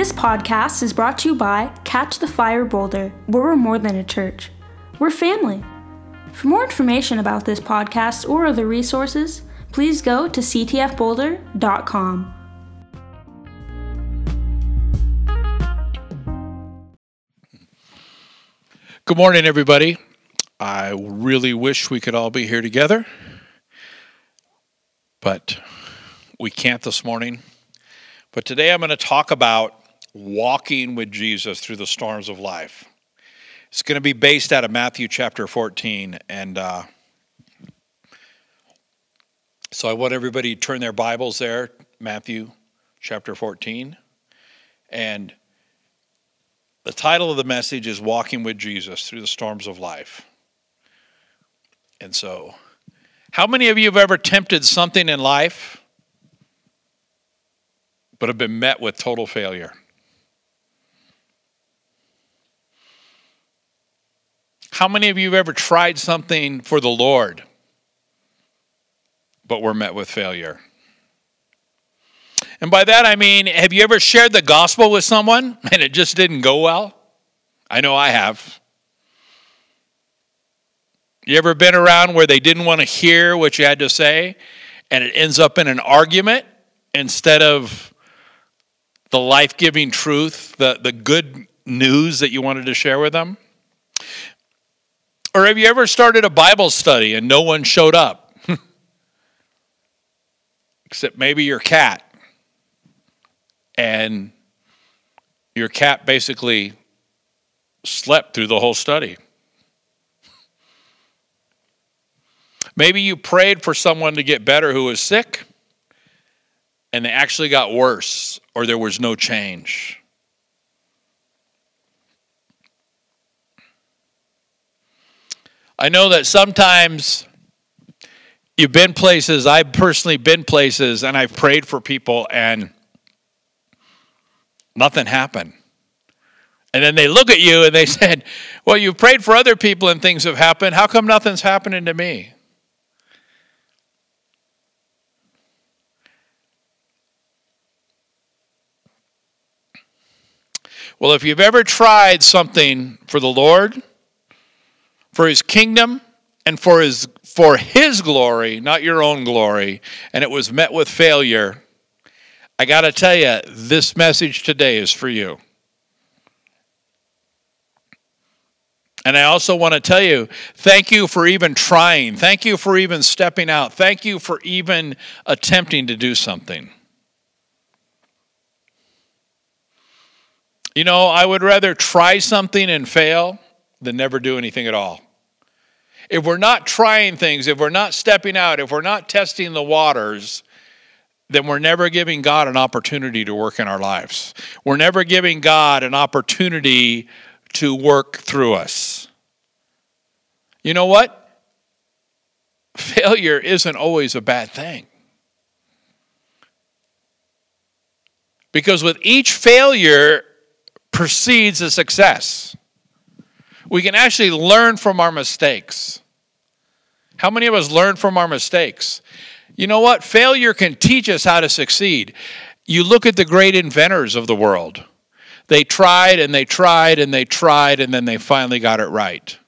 This podcast is brought to you by Catch the Fire Boulder, where we're more than a church. We're family. For more information about this podcast or other resources, please go to ctfboulder.com. Good morning, everybody. I really wish we could all be here together, but we can't this morning. But today I'm going to talk about walking with Jesus through the storms of life. It's going to be based out of Matthew chapter 14. And uh, so I want everybody to turn their Bibles there, Matthew chapter 14. And the title of the message is Walking with Jesus Through the Storms of Life. And so, how many of you have ever tempted something in life but have been met with total failure? How many of you have ever tried something for the Lord but were met with failure? And by that I mean, have you ever shared the gospel with someone and it just didn't go well? I know I have. You ever been around where they didn't want to hear what you had to say and it ends up in an argument instead of the life giving truth, the, the good news that you wanted to share with them? Or have you ever started a Bible study and no one showed up? Except maybe your cat. And your cat basically slept through the whole study. Maybe you prayed for someone to get better who was sick and they actually got worse or there was no change. I know that sometimes you've been places, I've personally been places, and I've prayed for people, and nothing happened. And then they look at you and they said, Well, you've prayed for other people and things have happened. How come nothing's happening to me? Well, if you've ever tried something for the Lord, for his kingdom and for his for his glory, not your own glory, and it was met with failure, I got to tell you, this message today is for you. And I also want to tell you, thank you for even trying. Thank you for even stepping out. Thank you for even attempting to do something. You know, I would rather try something and fail than never do anything at all. If we're not trying things, if we're not stepping out, if we're not testing the waters, then we're never giving God an opportunity to work in our lives. We're never giving God an opportunity to work through us. You know what? Failure isn't always a bad thing. Because with each failure precedes a success. We can actually learn from our mistakes. How many of us learn from our mistakes? You know what? Failure can teach us how to succeed. You look at the great inventors of the world. They tried and they tried and they tried and then they finally got it right.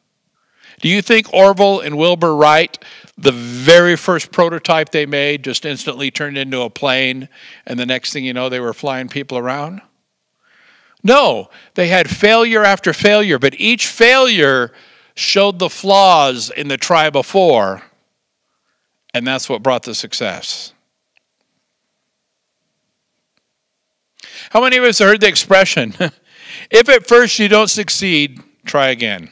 Do you think Orville and Wilbur Wright, the very first prototype they made, just instantly turned into a plane and the next thing you know, they were flying people around? No, they had failure after failure, but each failure showed the flaws in the try before, and that's what brought the success. How many of us have heard the expression, if at first you don't succeed, try again?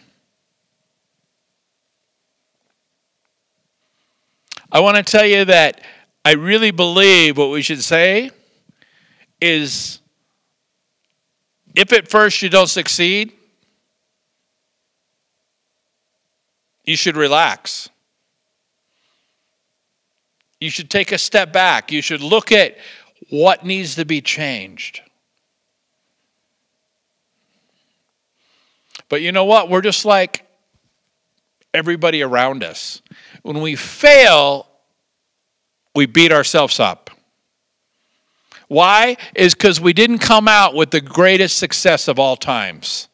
I want to tell you that I really believe what we should say is if at first you don't succeed, you should relax. You should take a step back. You should look at what needs to be changed. But you know what? We're just like everybody around us. When we fail, we beat ourselves up. Why? Is because we didn't come out with the greatest success of all times.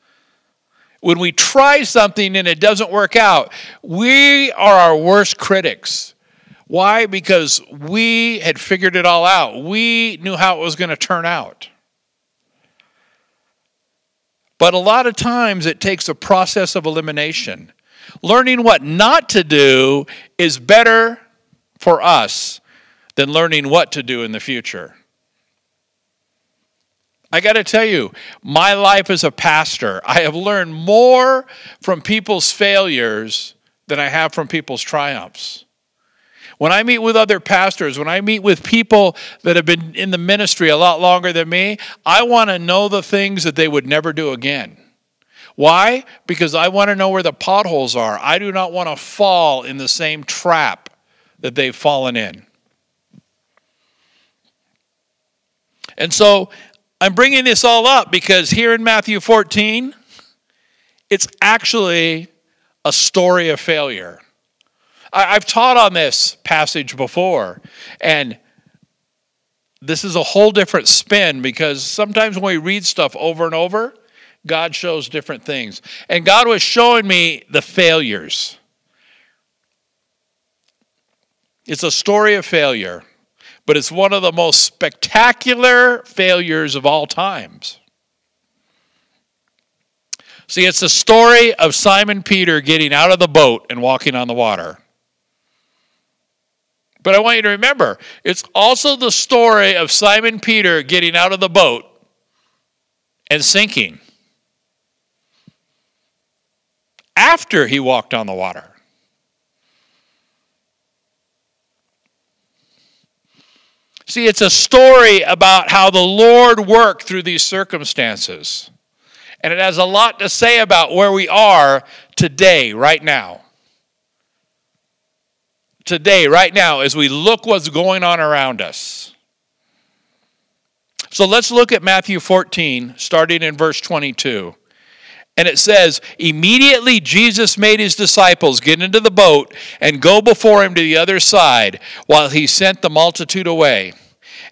When we try something and it doesn't work out, we are our worst critics. Why? Because we had figured it all out. We knew how it was going to turn out. But a lot of times it takes a process of elimination. Learning what not to do is better for us than learning what to do in the future. I got to tell you, my life as a pastor, I have learned more from people's failures than I have from people's triumphs. When I meet with other pastors, when I meet with people that have been in the ministry a lot longer than me, I want to know the things that they would never do again. Why? Because I want to know where the potholes are. I do not want to fall in the same trap that they've fallen in. And so I'm bringing this all up because here in Matthew 14, it's actually a story of failure. I've taught on this passage before, and this is a whole different spin because sometimes when we read stuff over and over, God shows different things. And God was showing me the failures. It's a story of failure but it's one of the most spectacular failures of all times. See, it's the story of Simon Peter getting out of the boat and walking on the water. But I want you to remember, it's also the story of Simon Peter getting out of the boat and sinking after he walked on the water. See, it's a story about how the Lord worked through these circumstances. And it has a lot to say about where we are today, right now. Today, right now, as we look what's going on around us. So let's look at Matthew 14, starting in verse 22. And it says, Immediately Jesus made his disciples get into the boat and go before him to the other side while he sent the multitude away.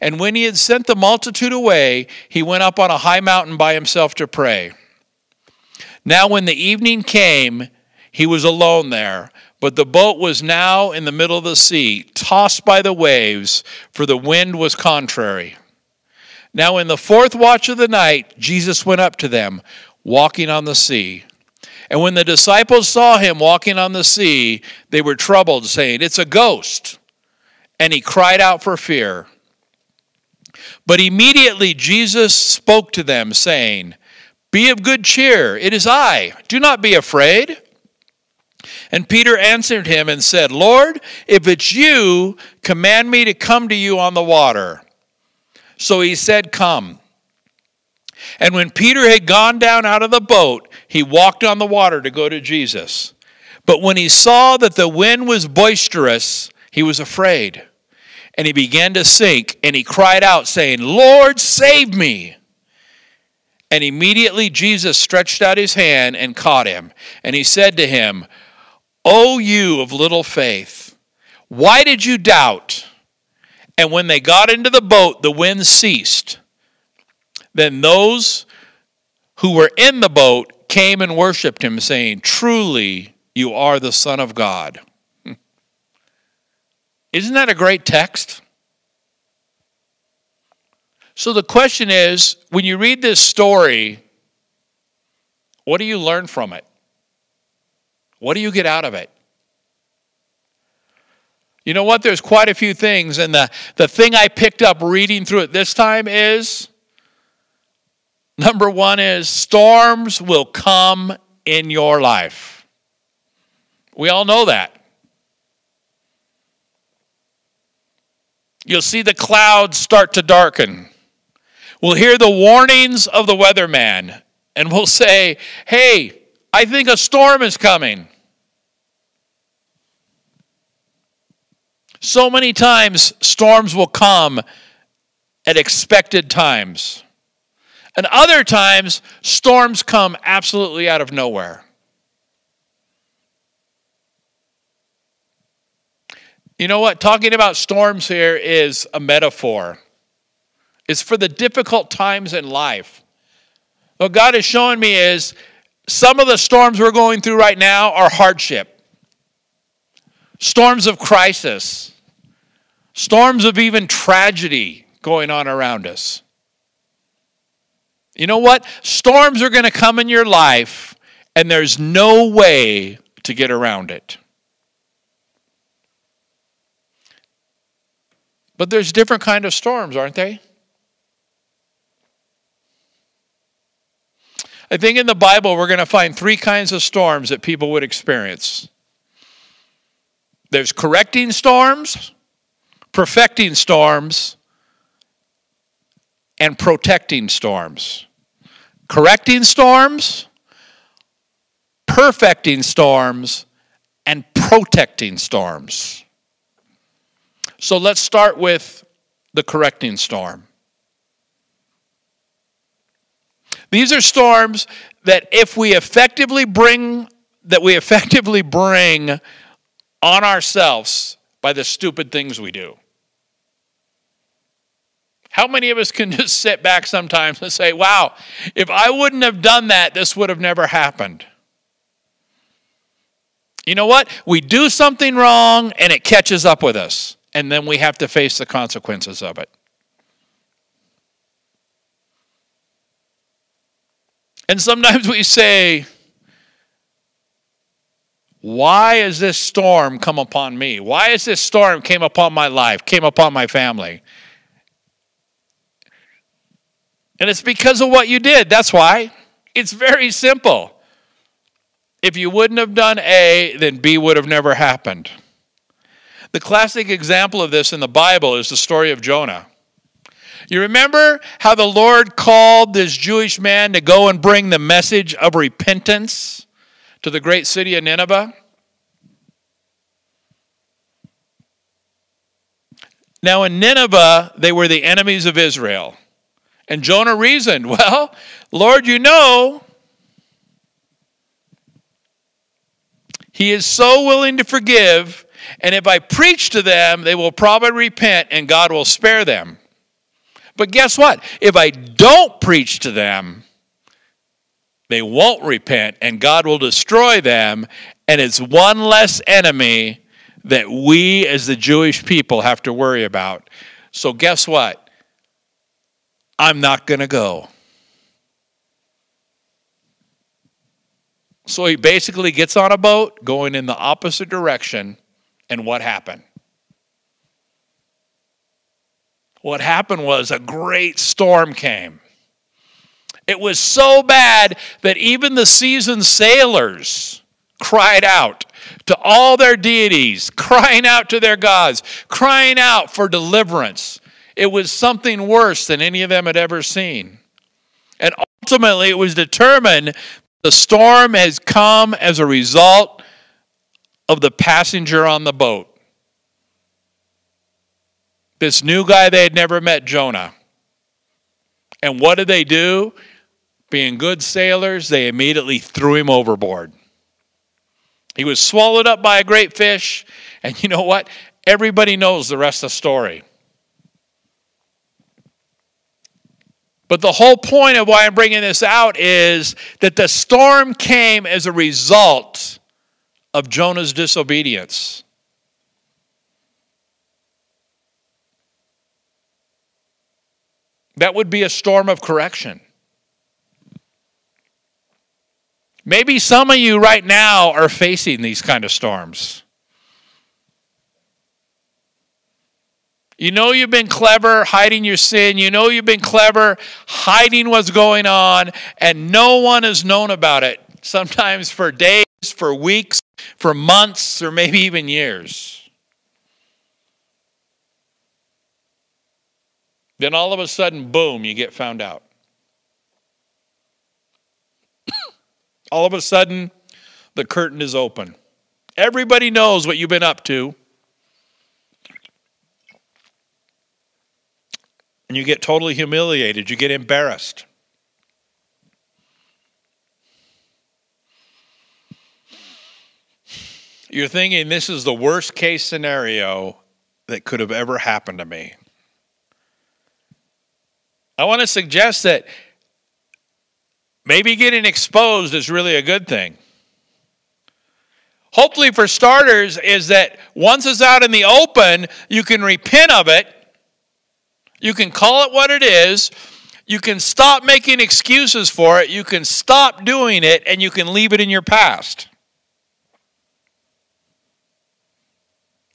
And when he had sent the multitude away, he went up on a high mountain by himself to pray. Now, when the evening came, he was alone there. But the boat was now in the middle of the sea, tossed by the waves, for the wind was contrary. Now, in the fourth watch of the night, Jesus went up to them walking on the sea. And when the disciples saw him walking on the sea, they were troubled, saying, It's a ghost. And he cried out for fear. But immediately Jesus spoke to them, saying, Be of good cheer, it is I, do not be afraid. And Peter answered him and said, Lord, if it's you, command me to come to you on the water. So he said, Come. And when Peter had gone down out of the boat, he walked on the water to go to Jesus. But when he saw that the wind was boisterous, he was afraid. And he began to sink, and he cried out, saying, Lord, save me. And immediately Jesus stretched out his hand and caught him. And he said to him, O you of little faith, why did you doubt? And when they got into the boat, the wind ceased. Then those who were in the boat came and worshiped him, saying, Truly, you are the Son of God. Isn't that a great text? So the question is when you read this story, what do you learn from it? What do you get out of it? You know what? There's quite a few things, and the, the thing I picked up reading through it this time is Number one is storms will come in your life. We all know that. You'll see the clouds start to darken. We'll hear the warnings of the weatherman, and we'll say, Hey, I think a storm is coming. So many times, storms will come at expected times. And other times, storms come absolutely out of nowhere. You know what? Talking about storms here is a metaphor. It's for the difficult times in life. What God is showing me is some of the storms we're going through right now are hardship, storms of crisis, storms of even tragedy going on around us. You know what? Storms are going to come in your life, and there's no way to get around it. But there's different kind of storms, aren't they? I think in the Bible we're going to find three kinds of storms that people would experience. There's correcting storms, perfecting storms, and protecting storms. Correcting storms, perfecting storms, and protecting storms. So let's start with the correcting storm. These are storms that if we effectively bring that we effectively bring on ourselves by the stupid things we do. How many of us can just sit back sometimes and say, wow, if I wouldn't have done that, this would have never happened? You know what? We do something wrong and it catches up with us, and then we have to face the consequences of it. And sometimes we say, why has this storm come upon me? Why has this storm came upon my life, came upon my family? And it's because of what you did. That's why. It's very simple. If you wouldn't have done A, then B would have never happened. The classic example of this in the Bible is the story of Jonah. You remember how the Lord called this Jewish man to go and bring the message of repentance to the great city of Nineveh? Now, in Nineveh, they were the enemies of Israel. And Jonah reasoned, Well, Lord, you know, he is so willing to forgive, and if I preach to them, they will probably repent and God will spare them. But guess what? If I don't preach to them, they won't repent and God will destroy them, and it's one less enemy that we as the Jewish people have to worry about. So, guess what? I'm not going to go. So he basically gets on a boat going in the opposite direction. And what happened? What happened was a great storm came. It was so bad that even the seasoned sailors cried out to all their deities, crying out to their gods, crying out for deliverance. It was something worse than any of them had ever seen. And ultimately, it was determined the storm has come as a result of the passenger on the boat. This new guy they had never met, Jonah. And what did they do? Being good sailors, they immediately threw him overboard. He was swallowed up by a great fish, and you know what? Everybody knows the rest of the story. But the whole point of why I'm bringing this out is that the storm came as a result of Jonah's disobedience. That would be a storm of correction. Maybe some of you right now are facing these kind of storms. You know you've been clever hiding your sin. You know you've been clever hiding what's going on, and no one has known about it. Sometimes for days, for weeks, for months, or maybe even years. Then all of a sudden, boom, you get found out. all of a sudden, the curtain is open. Everybody knows what you've been up to. And you get totally humiliated, you get embarrassed. You're thinking this is the worst case scenario that could have ever happened to me. I want to suggest that maybe getting exposed is really a good thing. Hopefully, for starters, is that once it's out in the open, you can repent of it, you can call it what it is, you can stop making excuses for it, you can stop doing it, and you can leave it in your past.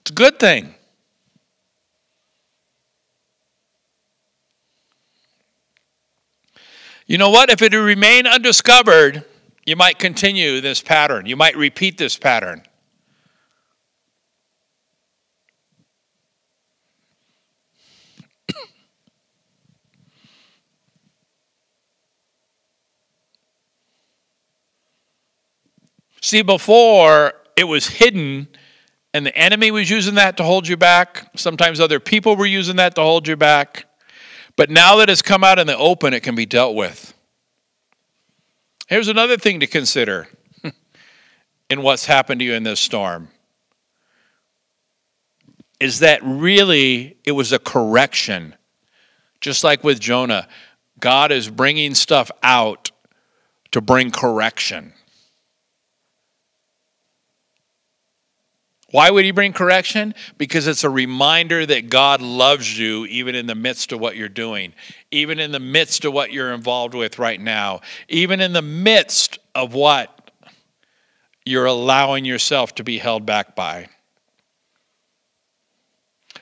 It's a good thing. You know what? If it remain undiscovered, you might continue this pattern. You might repeat this pattern. See, before it was hidden, and the enemy was using that to hold you back. Sometimes other people were using that to hold you back. But now that it's come out in the open, it can be dealt with. Here's another thing to consider in what's happened to you in this storm is that really it was a correction. Just like with Jonah, God is bringing stuff out to bring correction. Why would he bring correction? Because it's a reminder that God loves you even in the midst of what you're doing, even in the midst of what you're involved with right now, even in the midst of what you're allowing yourself to be held back by.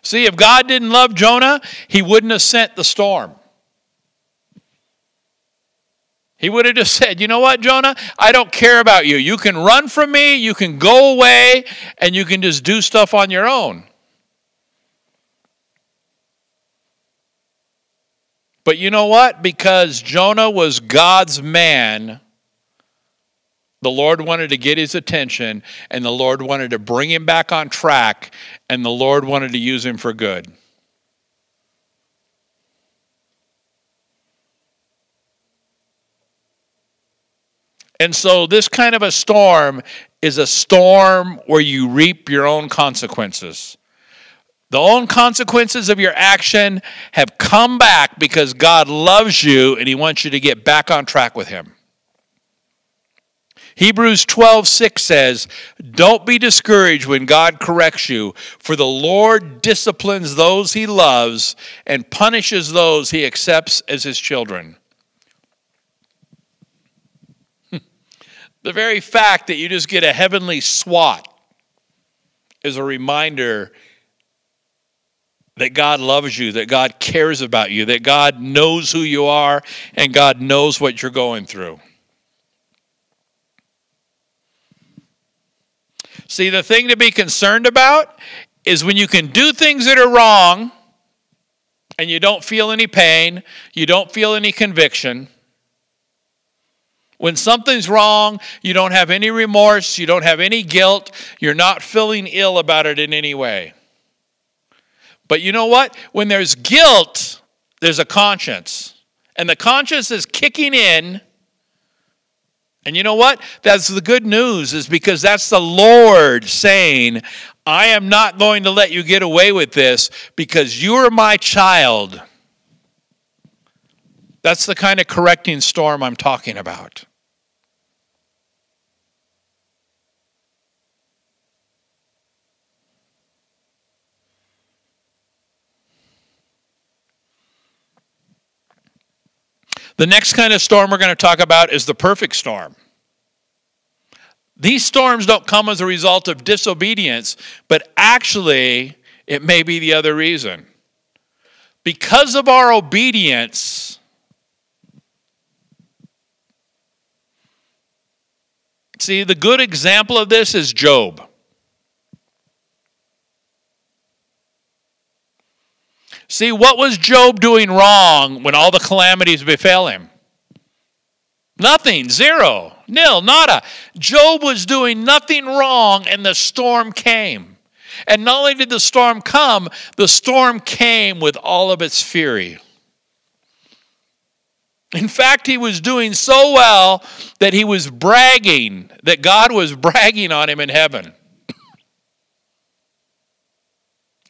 See, if God didn't love Jonah, he wouldn't have sent the storm. He would have just said, You know what, Jonah? I don't care about you. You can run from me, you can go away, and you can just do stuff on your own. But you know what? Because Jonah was God's man, the Lord wanted to get his attention, and the Lord wanted to bring him back on track, and the Lord wanted to use him for good. And so, this kind of a storm is a storm where you reap your own consequences. The own consequences of your action have come back because God loves you and He wants you to get back on track with Him. Hebrews 12, 6 says, Don't be discouraged when God corrects you, for the Lord disciplines those He loves and punishes those He accepts as His children. The very fact that you just get a heavenly swat is a reminder that God loves you, that God cares about you, that God knows who you are, and God knows what you're going through. See, the thing to be concerned about is when you can do things that are wrong and you don't feel any pain, you don't feel any conviction when something's wrong, you don't have any remorse, you don't have any guilt, you're not feeling ill about it in any way. But you know what? When there's guilt, there's a conscience. And the conscience is kicking in. And you know what? That's the good news, is because that's the Lord saying, I am not going to let you get away with this because you're my child. That's the kind of correcting storm I'm talking about. The next kind of storm we're going to talk about is the perfect storm. These storms don't come as a result of disobedience, but actually, it may be the other reason. Because of our obedience, see, the good example of this is Job. See, what was Job doing wrong when all the calamities befell him? Nothing, zero, nil, nada. Job was doing nothing wrong, and the storm came. And not only did the storm come, the storm came with all of its fury. In fact, he was doing so well that he was bragging, that God was bragging on him in heaven.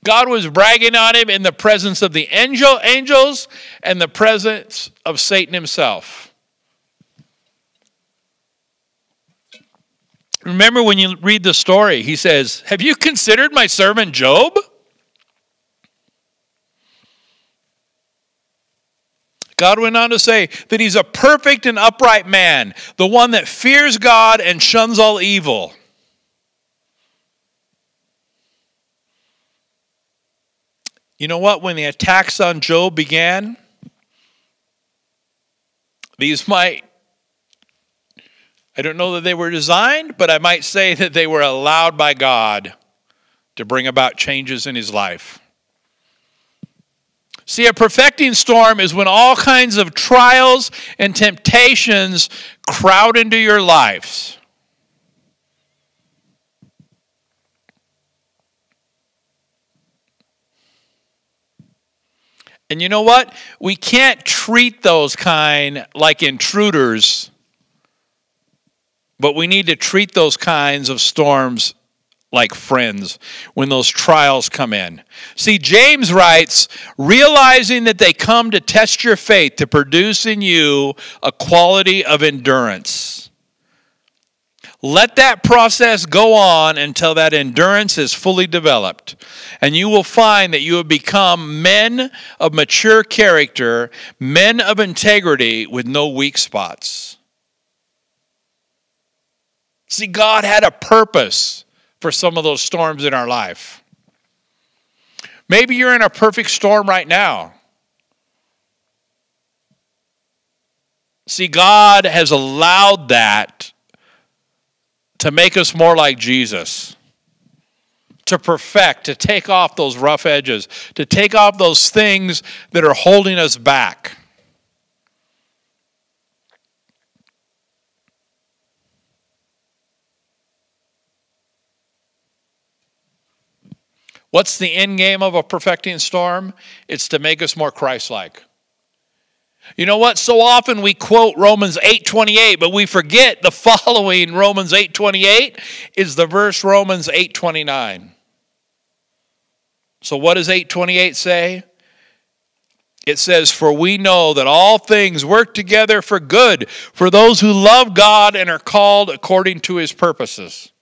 God was bragging on him in the presence of the angel angels and the presence of Satan himself. Remember when you read the story, he says, Have you considered my servant Job? God went on to say that he's a perfect and upright man, the one that fears God and shuns all evil. You know what? When the attacks on Job began, these might, I don't know that they were designed, but I might say that they were allowed by God to bring about changes in his life. See, a perfecting storm is when all kinds of trials and temptations crowd into your lives. And you know what? We can't treat those kind like intruders, but we need to treat those kinds of storms like friends when those trials come in. See, James writes, realizing that they come to test your faith to produce in you a quality of endurance. Let that process go on until that endurance is fully developed. And you will find that you have become men of mature character, men of integrity with no weak spots. See, God had a purpose for some of those storms in our life. Maybe you're in a perfect storm right now. See, God has allowed that to make us more like Jesus, to perfect, to take off those rough edges, to take off those things that are holding us back. What's the end game of a perfecting storm? It's to make us more Christ-like. You know what? So often we quote Romans 8:28, but we forget the following Romans 8:28 is the verse Romans 8:29. So what does 8:28 say? It says, For we know that all things work together for good for those who love God and are called according to his purposes.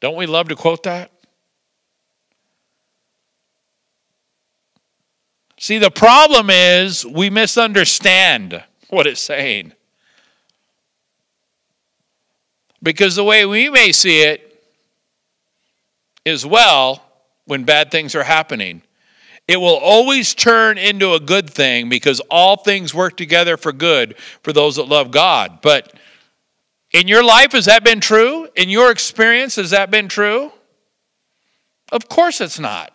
Don't we love to quote that? See, the problem is we misunderstand what it's saying. Because the way we may see it is well, when bad things are happening, it will always turn into a good thing because all things work together for good for those that love God. But in your life, has that been true? In your experience, has that been true? Of course it's not.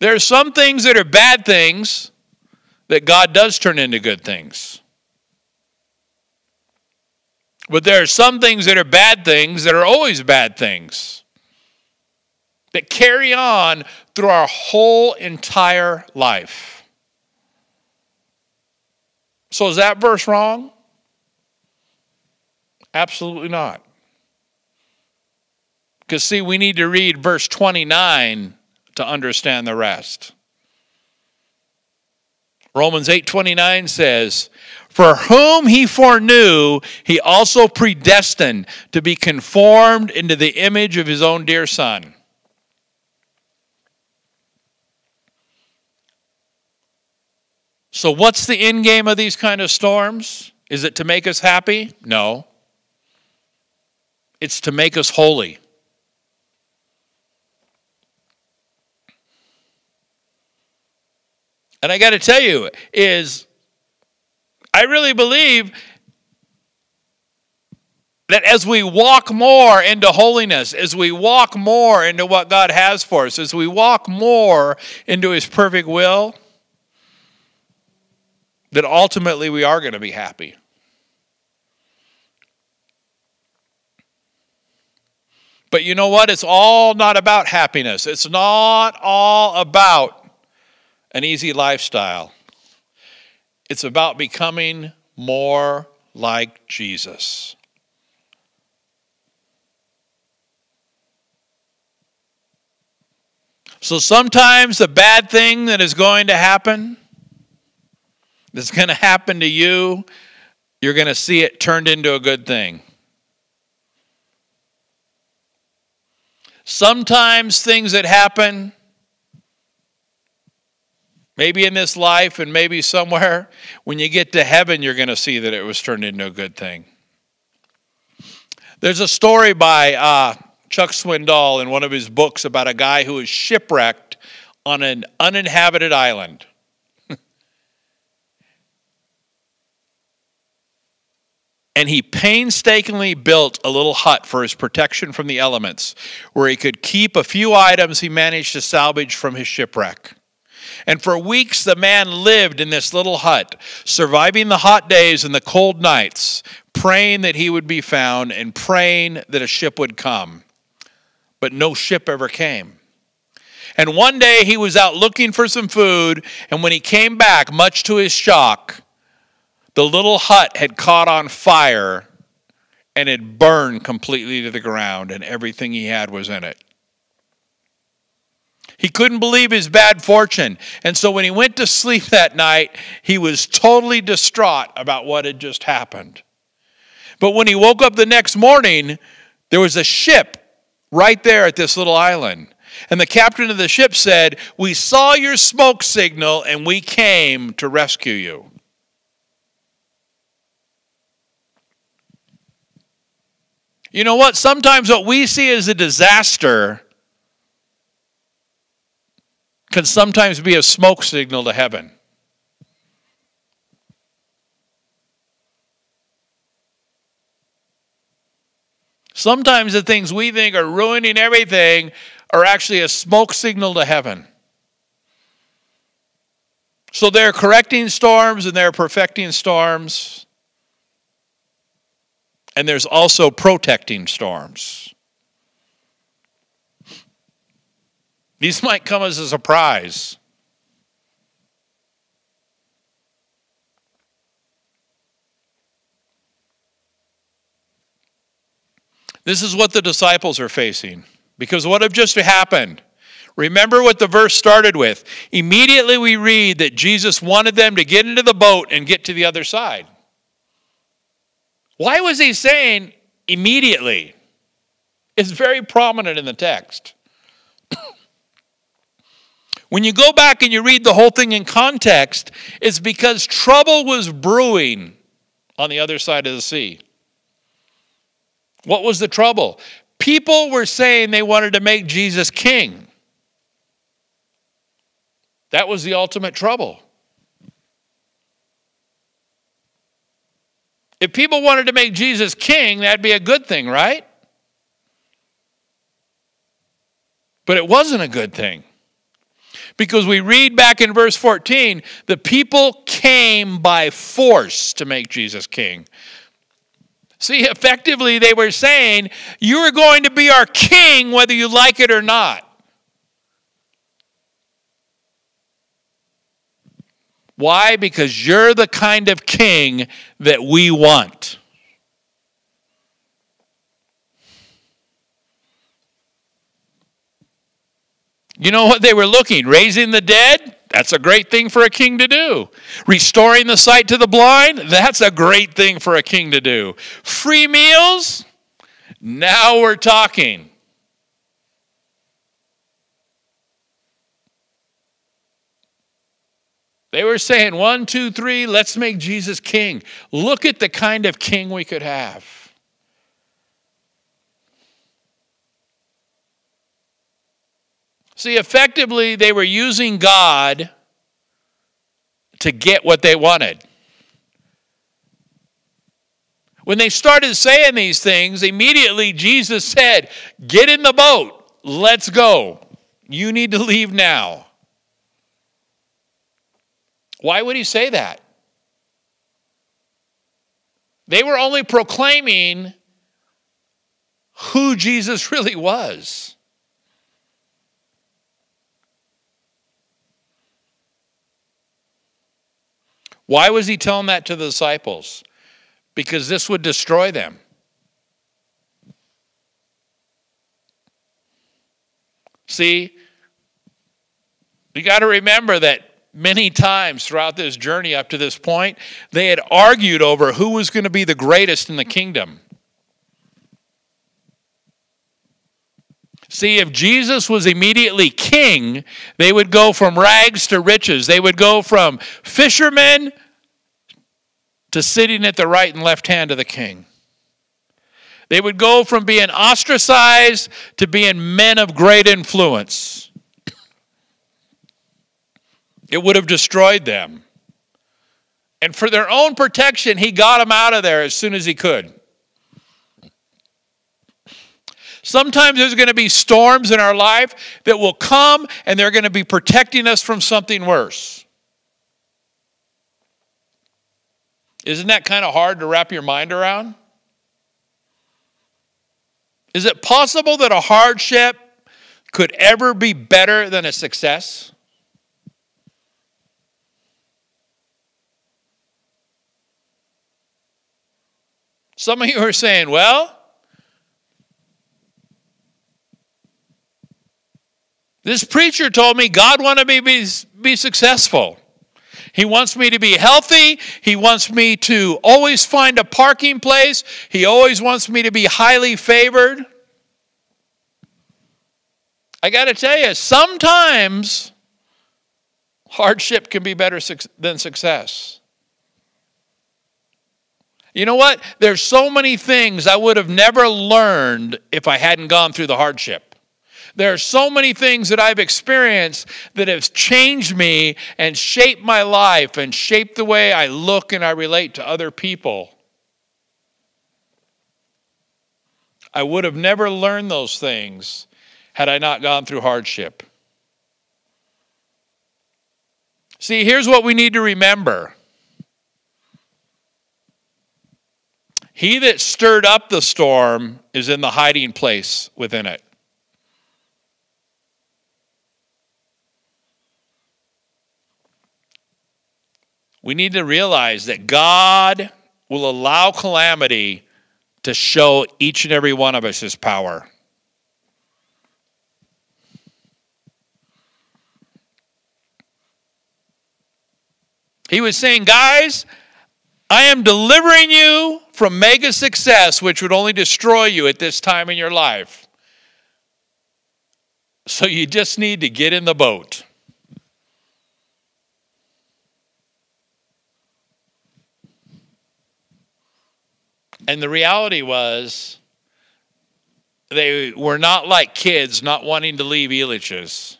There are some things that are bad things that God does turn into good things. But there are some things that are bad things that are always bad things that carry on through our whole entire life. So is that verse wrong? Absolutely not. Because, see, we need to read verse 29 to understand the rest. Romans 8:29 says, "For whom he foreknew, he also predestined to be conformed into the image of his own dear son." So what's the end game of these kind of storms? Is it to make us happy? No. It's to make us holy. And I got to tell you, is I really believe that as we walk more into holiness, as we walk more into what God has for us, as we walk more into His perfect will, that ultimately we are going to be happy. But you know what? It's all not about happiness. It's not all about an easy lifestyle. It's about becoming more like Jesus. So sometimes the bad thing that is going to happen, that's going to happen to you, you're going to see it turned into a good thing. Sometimes things that happen, maybe in this life and maybe somewhere, when you get to heaven, you're going to see that it was turned into a good thing. There's a story by uh, Chuck Swindoll in one of his books about a guy who was shipwrecked on an uninhabited island. and he painstakingly built a little hut for his protection from the elements, where he could keep a few items he managed to salvage from his shipwreck. And for weeks, the man lived in this little hut, surviving the hot days and the cold nights, praying that he would be found and praying that a ship would come. But no ship ever came. And one day he was out looking for some food, and when he came back, much to his shock, the little hut had caught on fire and had burned completely to the ground, and everything he had was in it. He couldn't believe his bad fortune. And so when he went to sleep that night, he was totally distraught about what had just happened. But when he woke up the next morning, there was a ship right there at this little island. And the captain of the ship said, We saw your smoke signal and we came to rescue you. You know what? Sometimes what we see as a disaster can sometimes be a smoke signal to heaven. Sometimes the things we think are ruining everything are actually a smoke signal to heaven. So they're correcting storms and they're perfecting storms. And there's also protecting storms. These might come as a surprise. This is what the disciples are facing because what had just happened. Remember what the verse started with. Immediately we read that Jesus wanted them to get into the boat and get to the other side. Why was he saying immediately? It's very prominent in the text. When you go back and you read the whole thing in context, it's because trouble was brewing on the other side of the sea. What was the trouble? People were saying they wanted to make Jesus king. That was the ultimate trouble. If people wanted to make Jesus king, that'd be a good thing, right? But it wasn't a good thing. Because we read back in verse 14, the people came by force to make Jesus king. See, effectively, they were saying, You are going to be our king whether you like it or not. Why? Because you're the kind of king that we want. You know what they were looking? Raising the dead? That's a great thing for a king to do. Restoring the sight to the blind? That's a great thing for a king to do. Free meals? Now we're talking. They were saying, one, two, three, let's make Jesus king. Look at the kind of king we could have. See, effectively, they were using God to get what they wanted. When they started saying these things, immediately Jesus said, Get in the boat, let's go. You need to leave now. Why would he say that? They were only proclaiming who Jesus really was. Why was he telling that to the disciples? Because this would destroy them. See, You got to remember that many times throughout this journey up to this point, they had argued over who was going to be the greatest in the kingdom. See, if Jesus was immediately king, they would go from rags to riches. They would go from fishermen to sitting at the right and left hand of the king. They would go from being ostracized to being men of great influence. It would have destroyed them. And for their own protection, he got them out of there as soon as he could. Sometimes there's going to be storms in our life that will come and they're going to be protecting us from something worse. Isn't that kind of hard to wrap your mind around? Is it possible that a hardship could ever be better than a success? Some of you are saying, well, This preacher told me God wanted me to be, be successful. He wants me to be healthy. He wants me to always find a parking place. He always wants me to be highly favored. I got to tell you, sometimes hardship can be better than success. You know what? There's so many things I would have never learned if I hadn't gone through the hardship. There are so many things that I've experienced that have changed me and shaped my life and shaped the way I look and I relate to other people. I would have never learned those things had I not gone through hardship. See, here's what we need to remember He that stirred up the storm is in the hiding place within it. We need to realize that God will allow calamity to show each and every one of us his power. He was saying, guys, I am delivering you from mega success, which would only destroy you at this time in your life. So you just need to get in the boat. And the reality was, they were not like kids not wanting to leave Elitch's.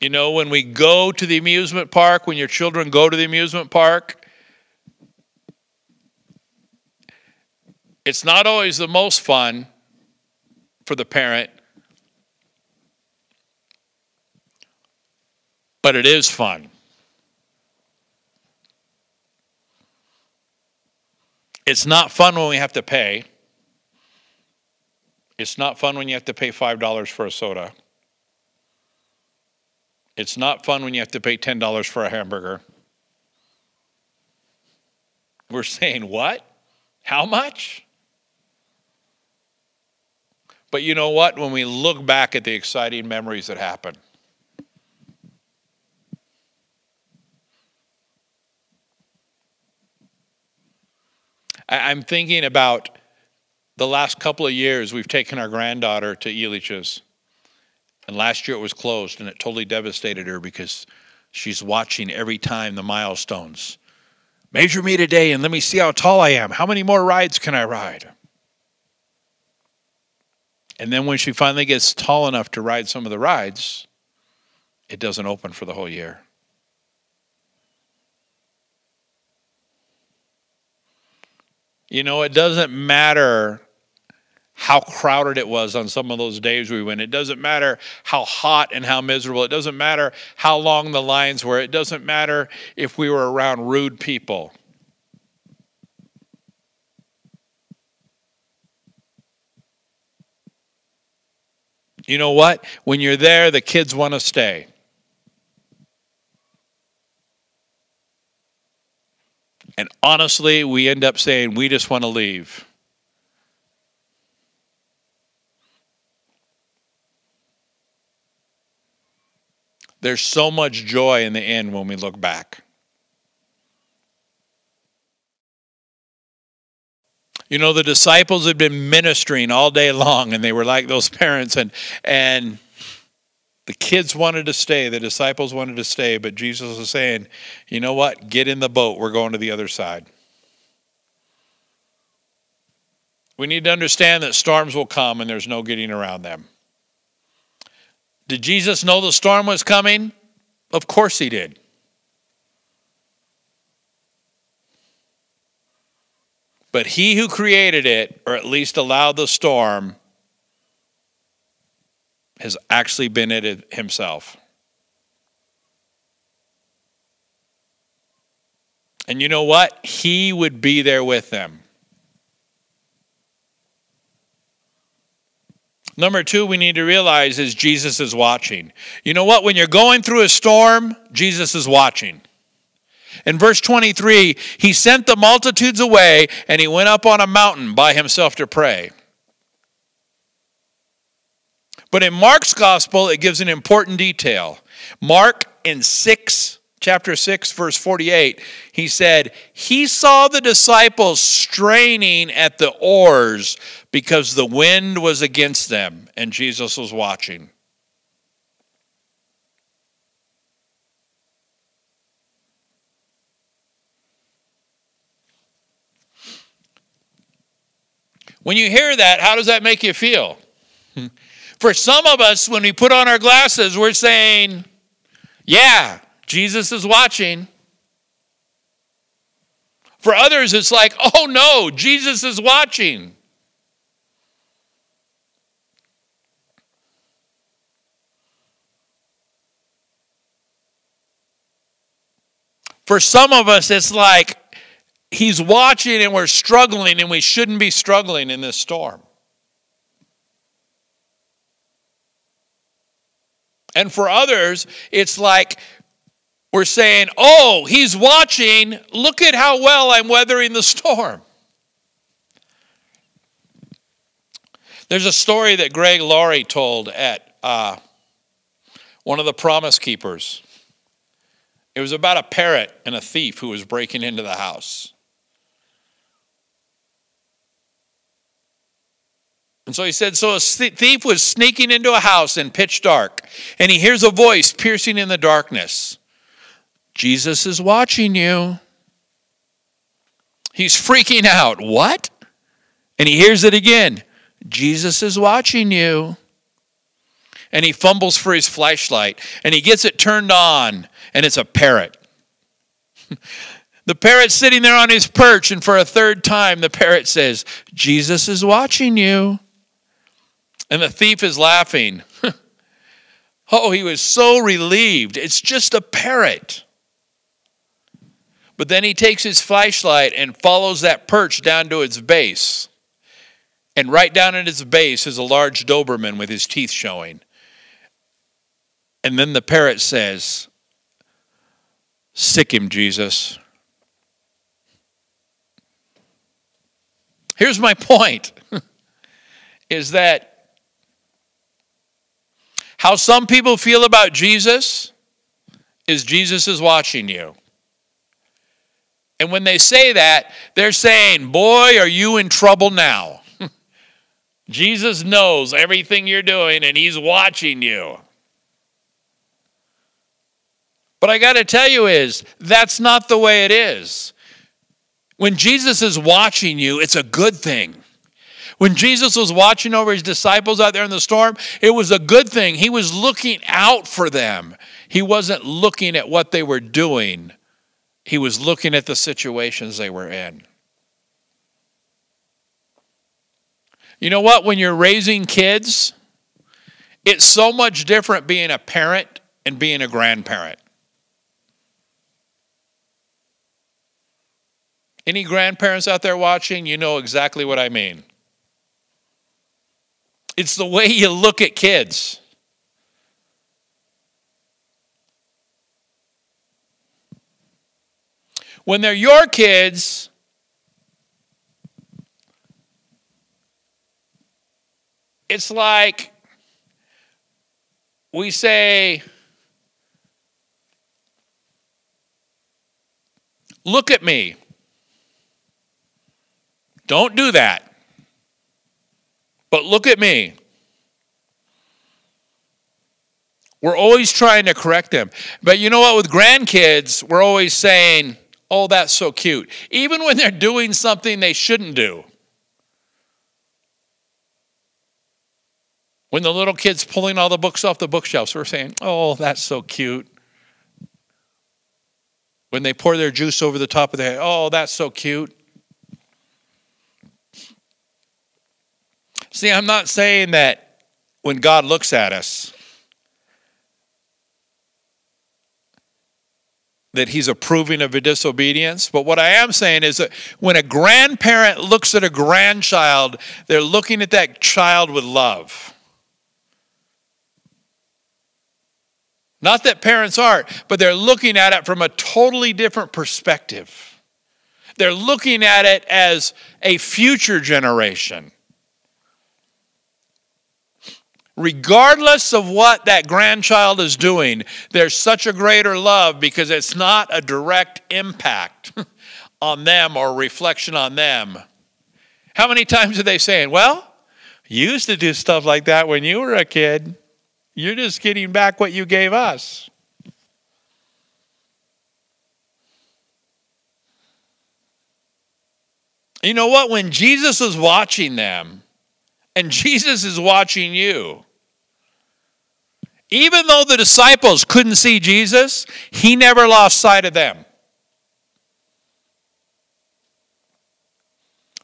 You know, when we go to the amusement park, when your children go to the amusement park, it's not always the most fun for the parent but it is fun. It's not fun when we have to pay. It's not fun when you have to pay $5 for a soda. It's not fun when you have to pay $10 for a hamburger. We're saying, what? How much? But you know what? When we look back at the exciting memories that happened, I'm thinking about the last couple of years we've taken our granddaughter to Elitch's. And last year it was closed and it totally devastated her because she's watching every time the milestones. Measure me today and let me see how tall I am. How many more rides can I ride? And then when she finally gets tall enough to ride some of the rides, it doesn't open for the whole year. You know, it doesn't matter how crowded it was on some of those days we went. It doesn't matter how hot and how miserable. It doesn't matter how long the lines were. It doesn't matter if we were around rude people. You know what? When you're there, the kids want to stay. And honestly, we end up saying, we just want to leave. There's so much joy in the end when we look back. You know, the disciples had been ministering all day long, and they were like those parents, and, and the kids wanted to stay, the disciples wanted to stay, but Jesus was saying, you know what? Get in the boat. We're going to the other side. We need to understand that storms will come and there's no getting around them. Did Jesus know the storm was coming? Of course he did. But he who created it, or at least allowed the storm, has actually been it himself. And you know what? He would be there with them. Number two, we need to realize is Jesus is watching. You know what? When you're going through a storm, Jesus is watching. In verse 23, he sent the multitudes away and he went up on a mountain by himself to pray. But in Mark's gospel, it gives an important detail. Mark in 6, chapter 6, verse 48, he said, He saw the disciples straining at the oars because the wind was against them, and Jesus was watching. When you hear that, how does that make you feel? For some of us, when we put on our glasses, we're saying, yeah, Jesus is watching. For others, it's like, oh no, Jesus is watching. For some of us, it's like he's watching and we're struggling and we shouldn't be struggling in this storm. And for others, it's like we're saying, oh, he's watching. Look at how well I'm weathering the storm. There's a story that Greg Laurie told at uh, one of the Promise Keepers. It was about a parrot and a thief who was breaking into the house. And so he said, So a thief was sneaking into a house in pitch dark, and he hears a voice piercing in the darkness Jesus is watching you. He's freaking out. What? And he hears it again Jesus is watching you. And he fumbles for his flashlight, and he gets it turned on, and it's a parrot. the parrot's sitting there on his perch, and for a third time, the parrot says, Jesus is watching you. And the thief is laughing. oh, he was so relieved. It's just a parrot. But then he takes his flashlight and follows that perch down to its base. And right down at its base is a large Doberman with his teeth showing. And then the parrot says, Sick him, Jesus. Here's my point is that how some people feel about Jesus is Jesus is watching you. And when they say that, they're saying, Boy, are you in trouble now. Jesus knows everything you're doing and he's watching you. But I got to tell you is that's not the way it is. When Jesus is watching you, it's a good thing. When Jesus was watching over his disciples out there in the storm, it was a good thing. He was looking out for them. He wasn't looking at what they were doing, he was looking at the situations they were in. You know what? When you're raising kids, it's so much different being a parent and being a grandparent. Any grandparents out there watching, you know exactly what I mean. It's the way you look at kids. When they're your kids, it's like we say, Look at me. Don't do that. But look at me. We're always trying to correct them. But you know what? With grandkids, we're always saying, oh, that's so cute. Even when they're doing something they shouldn't do. When the little kid's pulling all the books off the bookshelves, we're saying, oh, that's so cute. When they pour their juice over the top of their head, oh, that's so cute. See, I'm not saying that when God looks at us, that he's approving of a disobedience. But what I am saying is that when a grandparent looks at a grandchild, they're looking at that child with love. Not that parents aren't, but they're looking at it from a totally different perspective. They're looking at it as a future generation. Regardless of what that grandchild is doing, there's such a greater love because it's not a direct impact on them or reflection on them. How many times are they saying, Well, you used to do stuff like that when you were a kid? You're just getting back what you gave us. You know what? When Jesus is watching them, and Jesus is watching you, even though the disciples couldn't see Jesus, he never lost sight of them.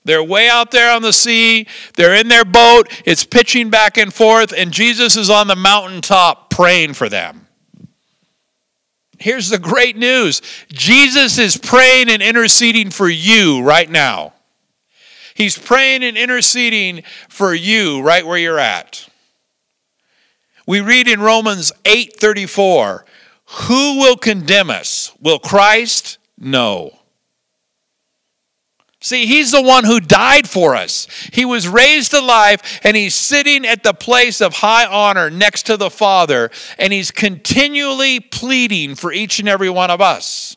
They're way out there on the sea. They're in their boat. It's pitching back and forth, and Jesus is on the mountaintop praying for them. Here's the great news Jesus is praying and interceding for you right now. He's praying and interceding for you right where you're at. We read in Romans 8:34, "Who will condemn us? Will Christ? No." See, he's the one who died for us. He was raised to life and he's sitting at the place of high honor next to the Father and he's continually pleading for each and every one of us.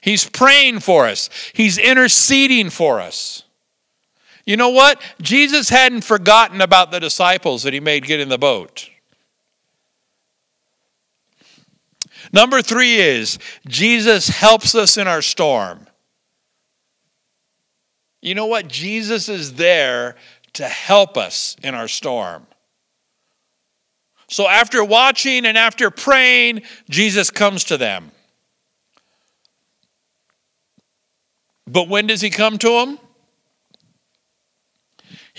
He's praying for us. He's interceding for us. You know what? Jesus hadn't forgotten about the disciples that he made get in the boat. Number three is Jesus helps us in our storm. You know what? Jesus is there to help us in our storm. So after watching and after praying, Jesus comes to them. But when does he come to them?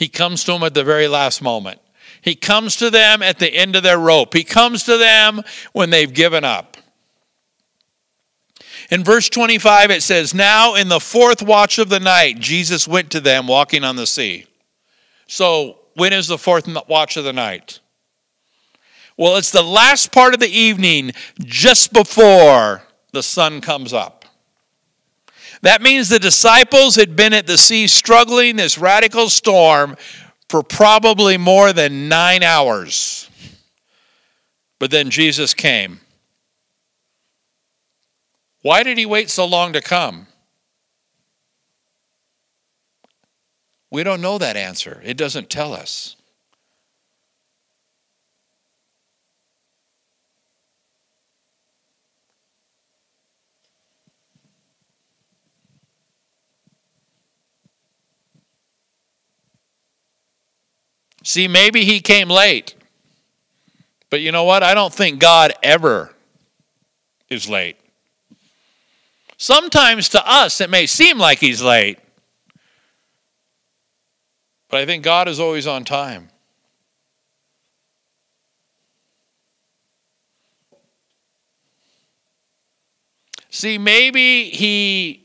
He comes to them at the very last moment. He comes to them at the end of their rope. He comes to them when they've given up. In verse 25, it says, Now in the fourth watch of the night, Jesus went to them walking on the sea. So, when is the fourth watch of the night? Well, it's the last part of the evening just before the sun comes up. That means the disciples had been at the sea struggling this radical storm for probably more than nine hours. But then Jesus came. Why did he wait so long to come? We don't know that answer. It doesn't tell us. See, maybe he came late. But you know what? I don't think God ever is late. Sometimes to us, it may seem like he's late. But I think God is always on time. See, maybe he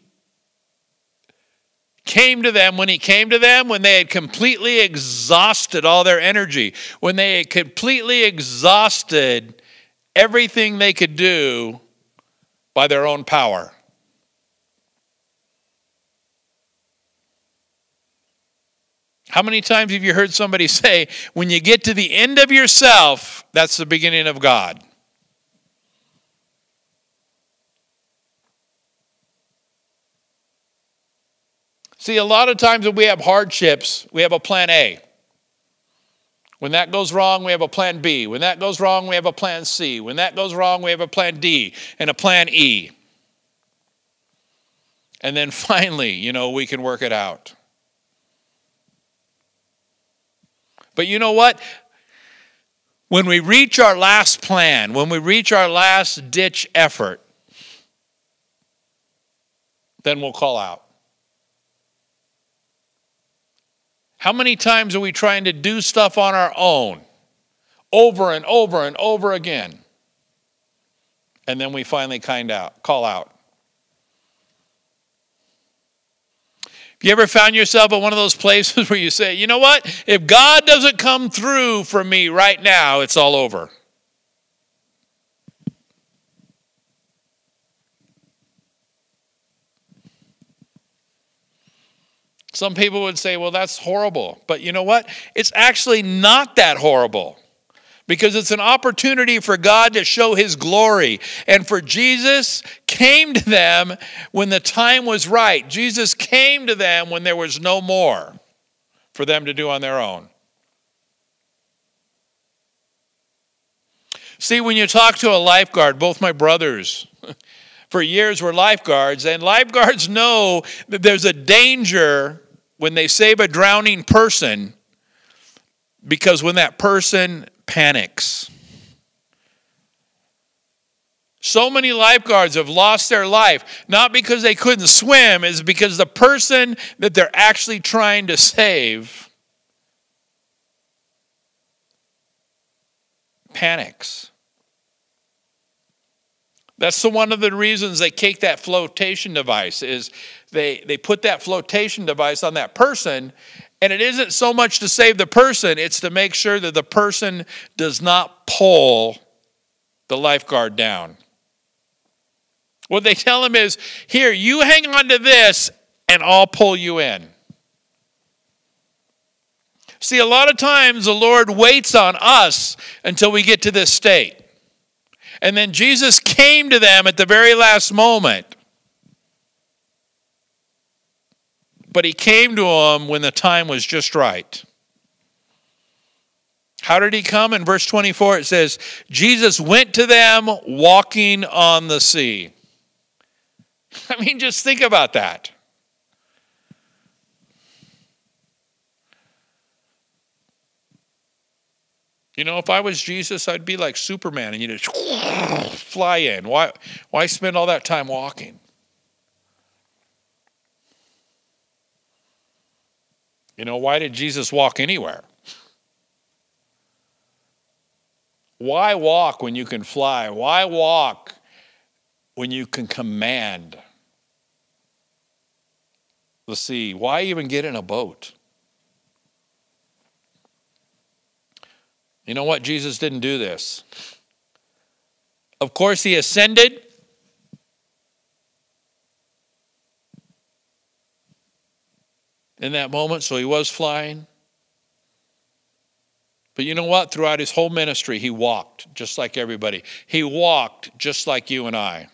came to them when he came to them when they had completely exhausted all their energy, when they had completely exhausted everything they could do by their own power. How many times have you heard somebody say, when you get to the end of yourself, that's the beginning of God? See, a lot of times when we have hardships, we have a plan A. When that goes wrong, we have a plan B. When that goes wrong, we have a plan C. When that goes wrong, we have a plan D and a plan E. And then finally, you know, we can work it out. But you know what? When we reach our last plan, when we reach our last ditch effort, then we'll call out. How many times are we trying to do stuff on our own over and over and over again? And then we finally kind out, call out. Have you ever found yourself at one of those places where you say, you know what? If God doesn't come through for me right now, it's all over? Some people would say, well, that's horrible. But you know what? It's actually not that horrible because it's an opportunity for God to show his glory. And for Jesus came to them when the time was right. Jesus came to them when there was no more for them to do on their own. See, when you talk to a lifeguard, both my brothers for years were lifeguards, and lifeguards know that there's a danger when they save a drowning person because when that person panics. So many lifeguards have lost their life, not because they couldn't swim, is because the person that they're actually trying to save panics. That's the, one of the reasons they take that flotation device is they, they put that flotation device on that person and it isn't so much to save the person, it's to make sure that the person does not pull the lifeguard down. What they tell him is here, you hang on to this, and I'll pull you in. See, a lot of times the Lord waits on us until we get to this state. And then Jesus came to them at the very last moment but he came to them when the time was just right. How did he come? In verse 24, it says, Jesus went to them walking on the sea. I mean, just think about that. You know, if I was Jesus, I'd be like Superman and you just fly in. Why, why spend all that time walking? You know, why did Jesus walk anywhere? Why walk when you can fly? Why walk when you can command the sea? Why even get in a boat? You know what? Jesus didn't do this. Of course, he ascended in that moment, so he was flying. But you know what? Throughout his whole ministry, he walked just like everybody. He walked just like you and I.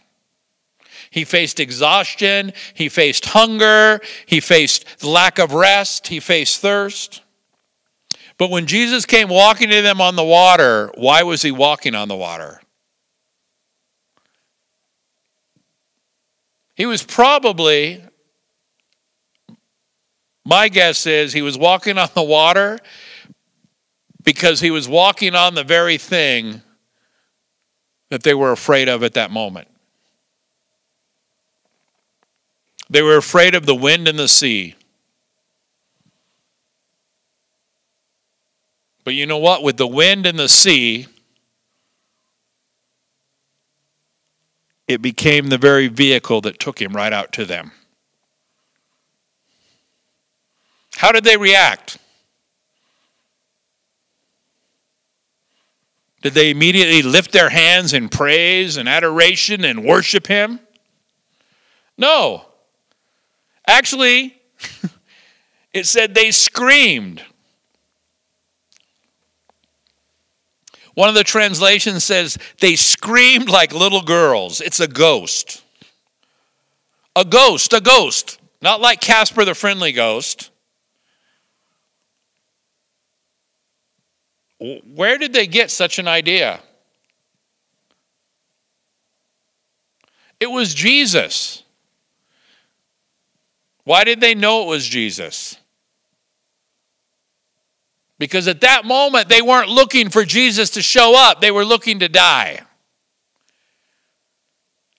He faced exhaustion, he faced hunger, he faced lack of rest, he faced thirst. But when Jesus came walking to them on the water, why was he walking on the water? He was probably my guess is he was walking on the water because he was walking on the very thing that they were afraid of at that moment. They were afraid of the wind and the sea. But you know what? With the wind and the sea, it became the very vehicle that took him right out to them. How did they react? Did they immediately lift their hands in praise and adoration and worship Him? No. Actually, it said they screamed. One of the translations says they screamed like little girls. It's a ghost. A ghost, a ghost. Not like Casper the Friendly Ghost. Where did they get such an idea? It was Jesus. Why did they know it was Jesus? Because at that moment, they weren't looking for Jesus to show up, they were looking to die.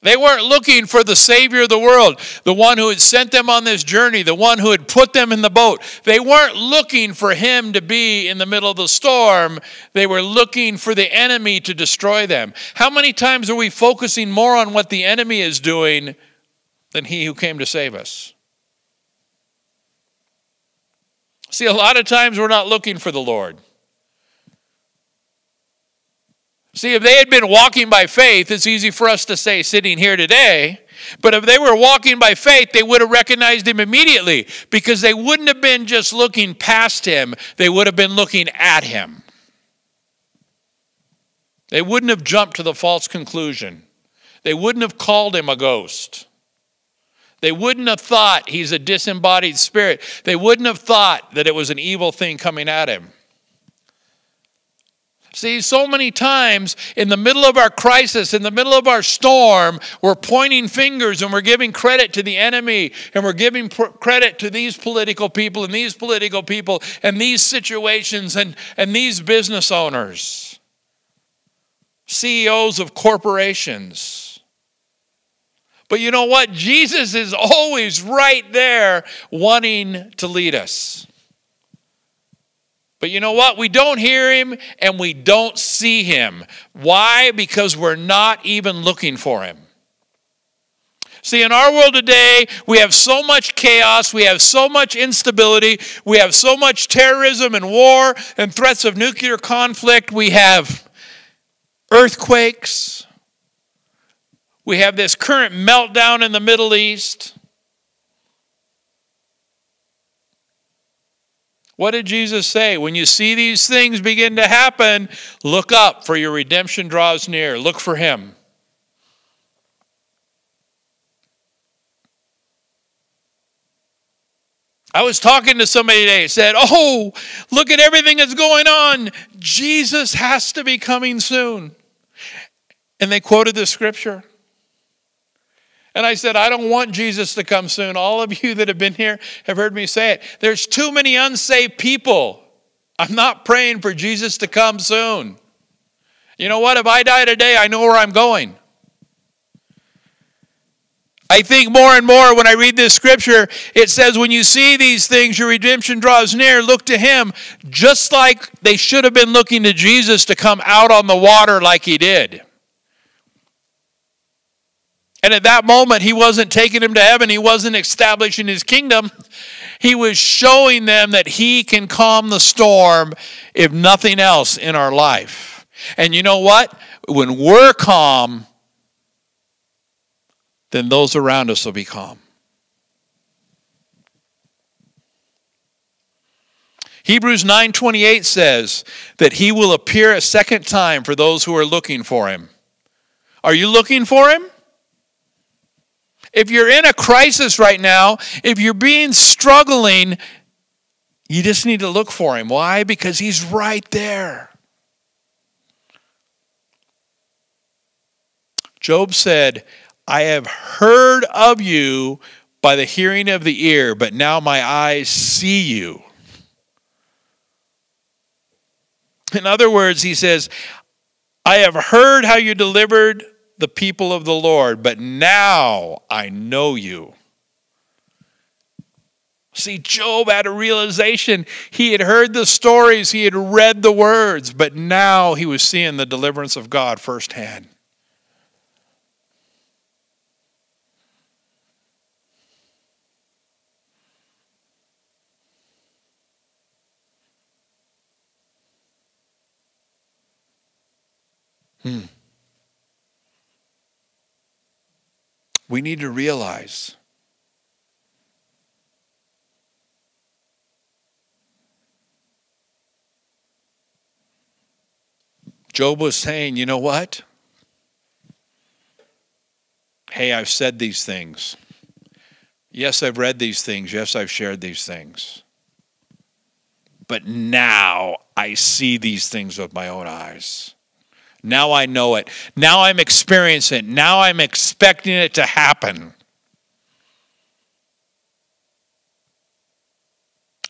They weren't looking for the Savior of the world, the one who had sent them on this journey, the one who had put them in the boat. They weren't looking for him to be in the middle of the storm. They were looking for the enemy to destroy them. How many times are we focusing more on what the enemy is doing than he who came to save us? See, a lot of times we're not looking for the Lord. See, if they had been walking by faith, it's easy for us to say sitting here today. But if they were walking by faith, they would have recognized him immediately because they wouldn't have been just looking past him, they would have been looking at him. They wouldn't have jumped to the false conclusion. They wouldn't have called him a ghost. They wouldn't have thought he's a disembodied spirit. They wouldn't have thought that it was an evil thing coming at him. See, so many times in the middle of our crisis, in the middle of our storm, we're pointing fingers and we're giving credit to the enemy and we're giving credit to these political people and these political people and these situations and, and these business owners, CEOs of corporations. But you know what? Jesus is always right there wanting to lead us. But you know what? We don't hear him and we don't see him. Why? Because we're not even looking for him. See, in our world today, we have so much chaos, we have so much instability, we have so much terrorism and war and threats of nuclear conflict, we have earthquakes, we have this current meltdown in the Middle East. What did Jesus say? When you see these things begin to happen, look up, for your redemption draws near. Look for Him. I was talking to somebody today, said, Oh, look at everything that's going on. Jesus has to be coming soon. And they quoted the scripture. And I said, I don't want Jesus to come soon. All of you that have been here have heard me say it. There's too many unsaved people. I'm not praying for Jesus to come soon. You know what? If I die today, I know where I'm going. I think more and more when I read this scripture, it says, When you see these things, your redemption draws near, look to Him, just like they should have been looking to Jesus to come out on the water like He did. And at that moment, he wasn't taking them to heaven, he wasn't establishing his kingdom. He was showing them that he can calm the storm, if nothing else, in our life. And you know what? When we're calm, then those around us will be calm. Hebrews 9:28 says that he will appear a second time for those who are looking for him. Are you looking for him? If you're in a crisis right now, if you're being struggling, you just need to look for him. Why? Because he's right there. Job said, I have heard of you by the hearing of the ear, but now my eyes see you. In other words, he says, I have heard how you delivered the people of the Lord, but now I know you. See, Job had a realization. He had heard the stories, he had read the words, but now he was seeing the deliverance of God firsthand. Hmm. We need to realize Job was saying, you know what? Hey, I've said these things. Yes, I've read these things. Yes, I've shared these things. But now I see these things with my own eyes. Now I know it. Now I'm experiencing it. Now I'm expecting it to happen.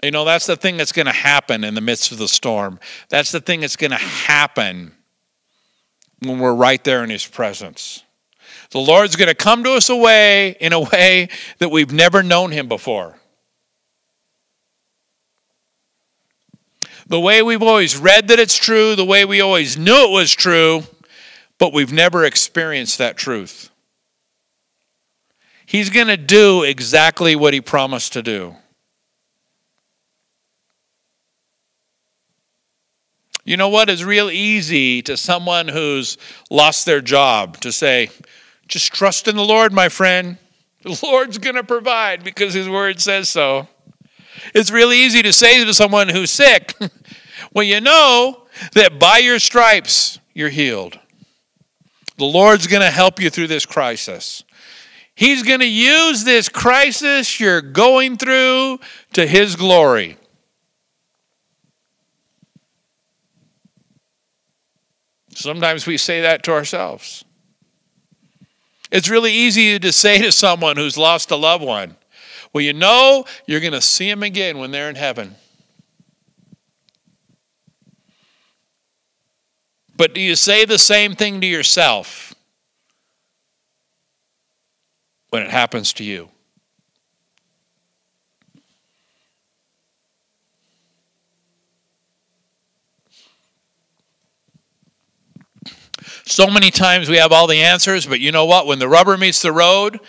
You know, that's the thing that's going to happen in the midst of the storm. That's the thing that's going to happen when we're right there in His presence. The Lord's going to come to us away in a way that we've never known Him before. The way we've always read that it's true, the way we always knew it was true, but we've never experienced that truth. He's going to do exactly what He promised to do. You know what? It's real easy to someone who's lost their job to say, just trust in the Lord, my friend. The Lord's going to provide because His word says so. It's really easy to say to someone who's sick, well, you know that by your stripes you're healed. The Lord's going to help you through this crisis. He's going to use this crisis you're going through to His glory. Sometimes we say that to ourselves. It's really easy to say to someone who's lost a loved one, well, you know, you're going to see them again when they're in heaven. But do you say the same thing to yourself when it happens to you? So many times we have all the answers, but you know what? When the rubber meets the road,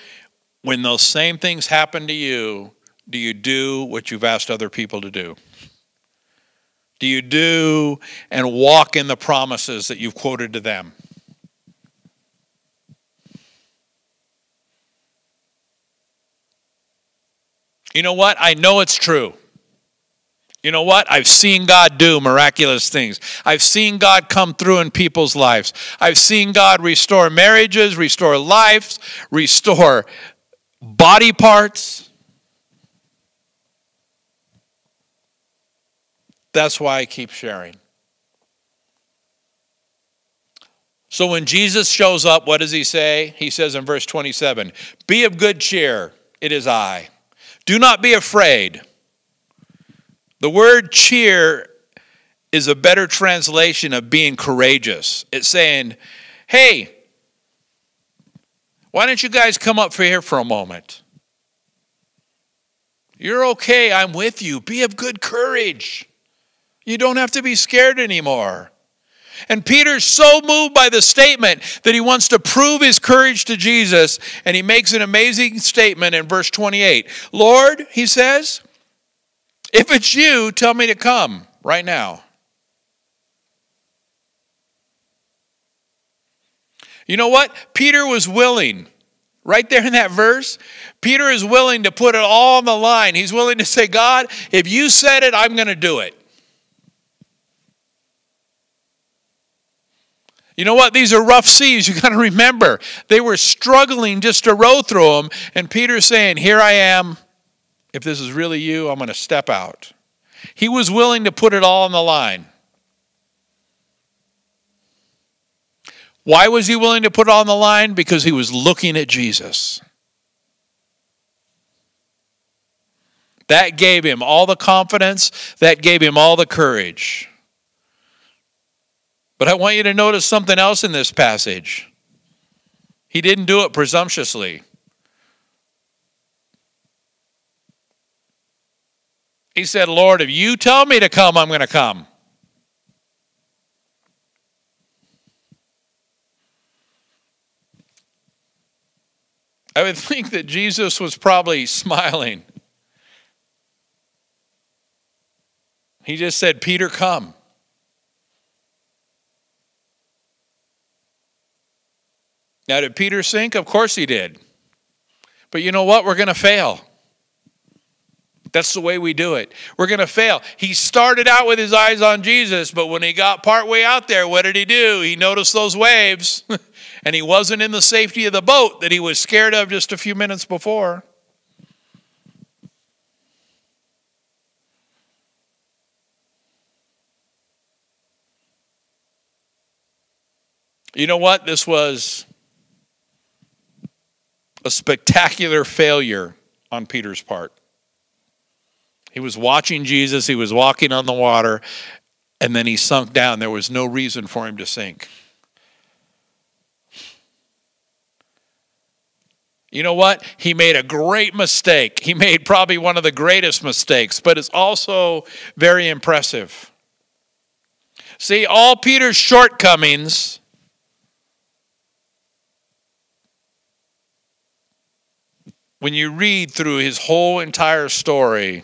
when those same things happen to you, do you do what you've asked other people to do? Do you do and walk in the promises that you've quoted to them? You know what? I know it's true. You know what? I've seen God do miraculous things. I've seen God come through in people's lives. I've seen God restore marriages, restore lives, restore body parts. That's why I keep sharing. So when Jesus shows up, what does he say? He says in verse 27 Be of good cheer, it is I. Do not be afraid. The word cheer is a better translation of being courageous. It's saying, hey, why don't you guys come up for here for a moment? You're okay. I'm with you. Be of good courage. You don't have to be scared anymore. And Peter's so moved by the statement that he wants to prove his courage to Jesus, and he makes an amazing statement in verse 28. Lord, he says, if it's you, tell me to come right now. You know what? Peter was willing. Right there in that verse, Peter is willing to put it all on the line. He's willing to say, God, if you said it, I'm going to do it. You know what? These are rough seas. You got to remember. They were struggling just to row through them. And Peter's saying, Here I am if this is really you, I'm going to step out. He was willing to put it all on the line. Why was he willing to put on the line? Because he was looking at Jesus. That gave him all the confidence, that gave him all the courage. But I want you to notice something else in this passage. He didn't do it presumptuously. He said, Lord, if you tell me to come, I'm going to come. I would think that Jesus was probably smiling. He just said, Peter, come. Now, did Peter sink? Of course he did. But you know what? We're going to fail. That's the way we do it. We're going to fail. He started out with his eyes on Jesus, but when he got partway out there, what did he do? He noticed those waves, And he wasn't in the safety of the boat that he was scared of just a few minutes before. You know what? This was a spectacular failure on Peter's part. He was watching Jesus, he was walking on the water, and then he sunk down. There was no reason for him to sink. You know what? He made a great mistake. He made probably one of the greatest mistakes, but it's also very impressive. See, all Peter's shortcomings when you read through his whole entire story,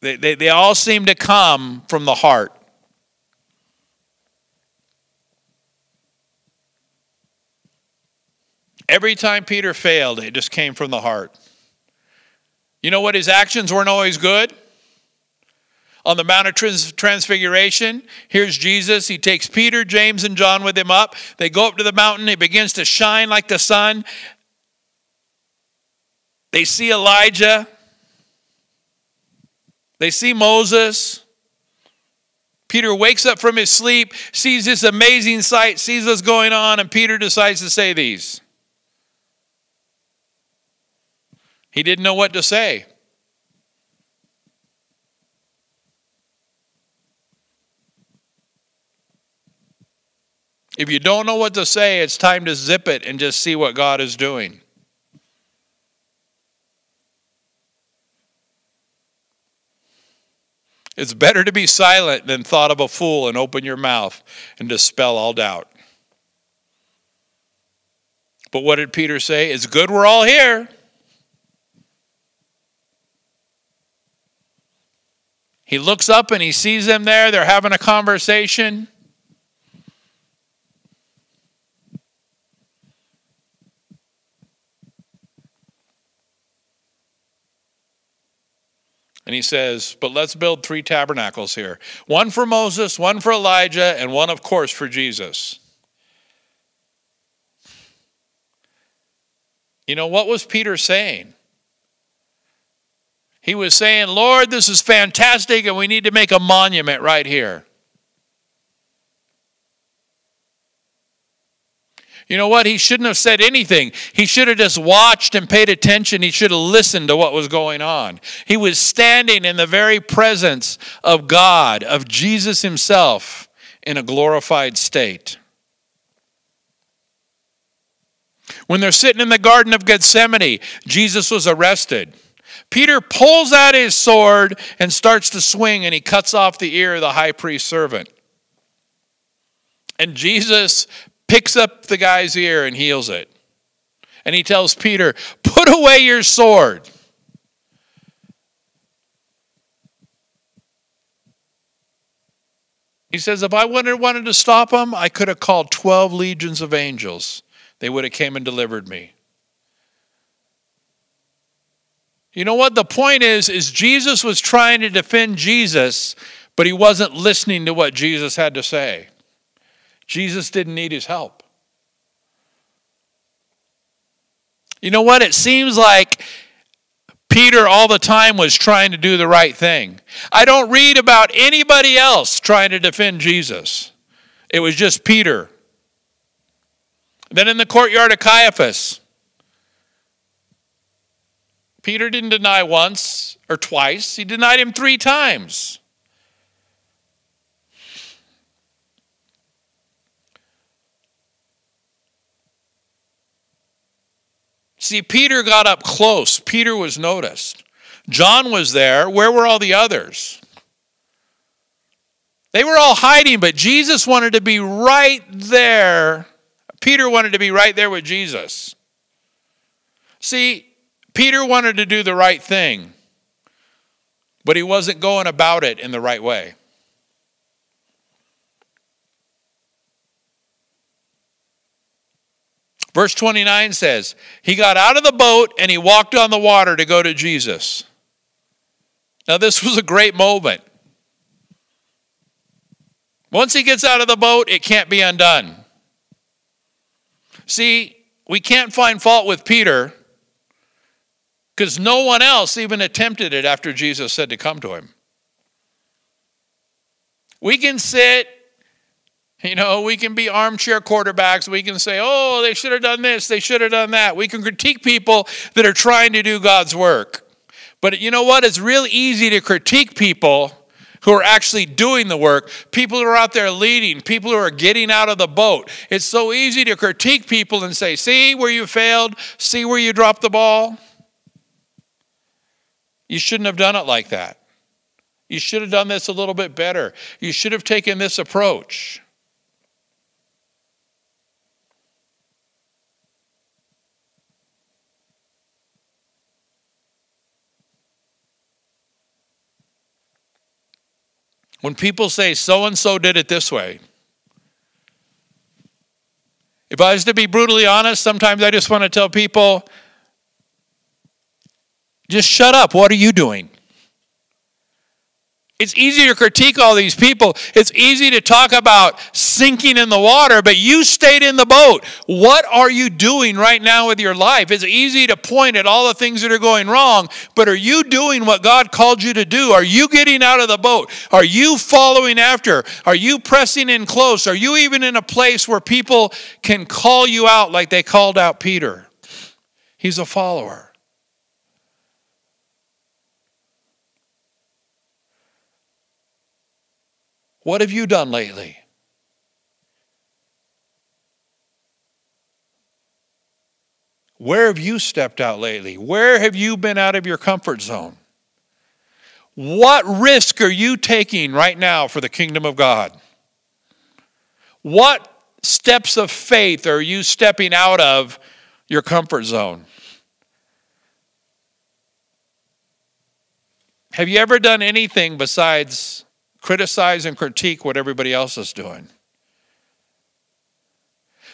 they, they, they all seem to come from the heart. Every time Peter failed, it just came from the heart. You know what? His actions weren't always good on the Mount of Trans- Transfiguration. Here's Jesus. He takes Peter, James, and John with him up. They go up to the mountain. It begins to shine like the sun. They see Elijah. They see Moses. Peter wakes up from his sleep, sees this amazing sight, sees what's going on, and Peter decides to say these. He didn't know what to say. If you don't know what to say, it's time to zip it and just see what God is doing. It's better to be silent than thought of a fool and open your mouth and dispel all doubt. But what did Peter say? It's good we're all here. He looks up and he sees them there. They're having a conversation. And he says, But let's build three tabernacles here one for Moses, one for Elijah, and one, of course, for Jesus. You know, what was Peter saying? He was saying, Lord, this is fantastic, and we need to make a monument right here. You know what? He shouldn't have said anything. He should have just watched and paid attention. He should have listened to what was going on. He was standing in the very presence of God, of Jesus Himself, in a glorified state. When they're sitting in the Garden of Gethsemane, Jesus was arrested. Peter pulls out his sword and starts to swing, and he cuts off the ear of the high priest's servant. And Jesus picks up the guy's ear and heals it. And he tells Peter, Put away your sword. He says, If I wanted, wanted to stop him, I could have called 12 legions of angels. They would have came and delivered me. You know what the point is is Jesus was trying to defend Jesus, but he wasn't listening to what Jesus had to say. Jesus didn't need his help. You know what? It seems like Peter all the time was trying to do the right thing. I don't read about anybody else trying to defend Jesus. It was just Peter. Then in the courtyard of Caiaphas, Peter didn't deny once or twice, he denied him three times. See, Peter got up close. Peter was noticed. John was there. Where were all the others? They were all hiding, but Jesus wanted to be right there. Peter wanted to be right there with Jesus. See, Peter wanted to do the right thing, but he wasn't going about it in the right way. Verse 29 says, He got out of the boat and he walked on the water to go to Jesus. Now, this was a great moment. Once he gets out of the boat, it can't be undone. See, we can't find fault with Peter because no one else even attempted it after Jesus said to come to him. We can sit, you know, we can be armchair quarterbacks. We can say, oh, they should have done this, they should have done that. We can critique people that are trying to do God's work. But you know what? It's real easy to critique people who are actually doing the work, people who are out there leading, people who are getting out of the boat. It's so easy to critique people and say, see where you failed, see where you dropped the ball. You shouldn't have done it like that. You should have done this a little bit better. You should have taken this approach. When people say so and so did it this way, if I was to be brutally honest, sometimes I just want to tell people just shut up. What are you doing? It's easy to critique all these people. It's easy to talk about sinking in the water, but you stayed in the boat. What are you doing right now with your life? It's easy to point at all the things that are going wrong, but are you doing what God called you to do? Are you getting out of the boat? Are you following after? Are you pressing in close? Are you even in a place where people can call you out like they called out Peter? He's a follower. What have you done lately? Where have you stepped out lately? Where have you been out of your comfort zone? What risk are you taking right now for the kingdom of God? What steps of faith are you stepping out of your comfort zone? Have you ever done anything besides criticize and critique what everybody else is doing.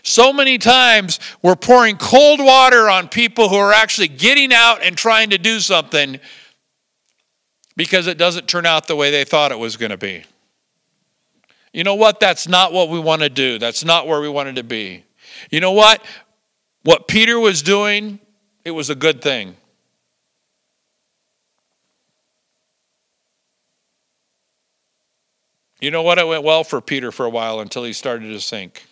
So many times we're pouring cold water on people who are actually getting out and trying to do something because it doesn't turn out the way they thought it was going to be. You know what? That's not what we want to do. That's not where we wanted to be. You know what? What Peter was doing, it was a good thing. You know what? It went well for Peter for a while until he started to sink.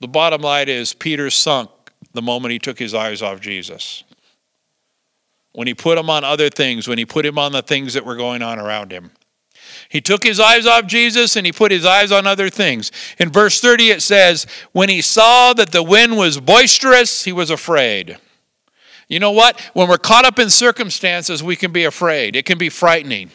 The bottom line is Peter sunk the moment he took his eyes off Jesus. When he put him on other things, when he put him on the things that were going on around him. He took his eyes off Jesus and he put his eyes on other things. In verse 30, it says, When he saw that the wind was boisterous, he was afraid. You know what? When we're caught up in circumstances, we can be afraid. It can be frightening.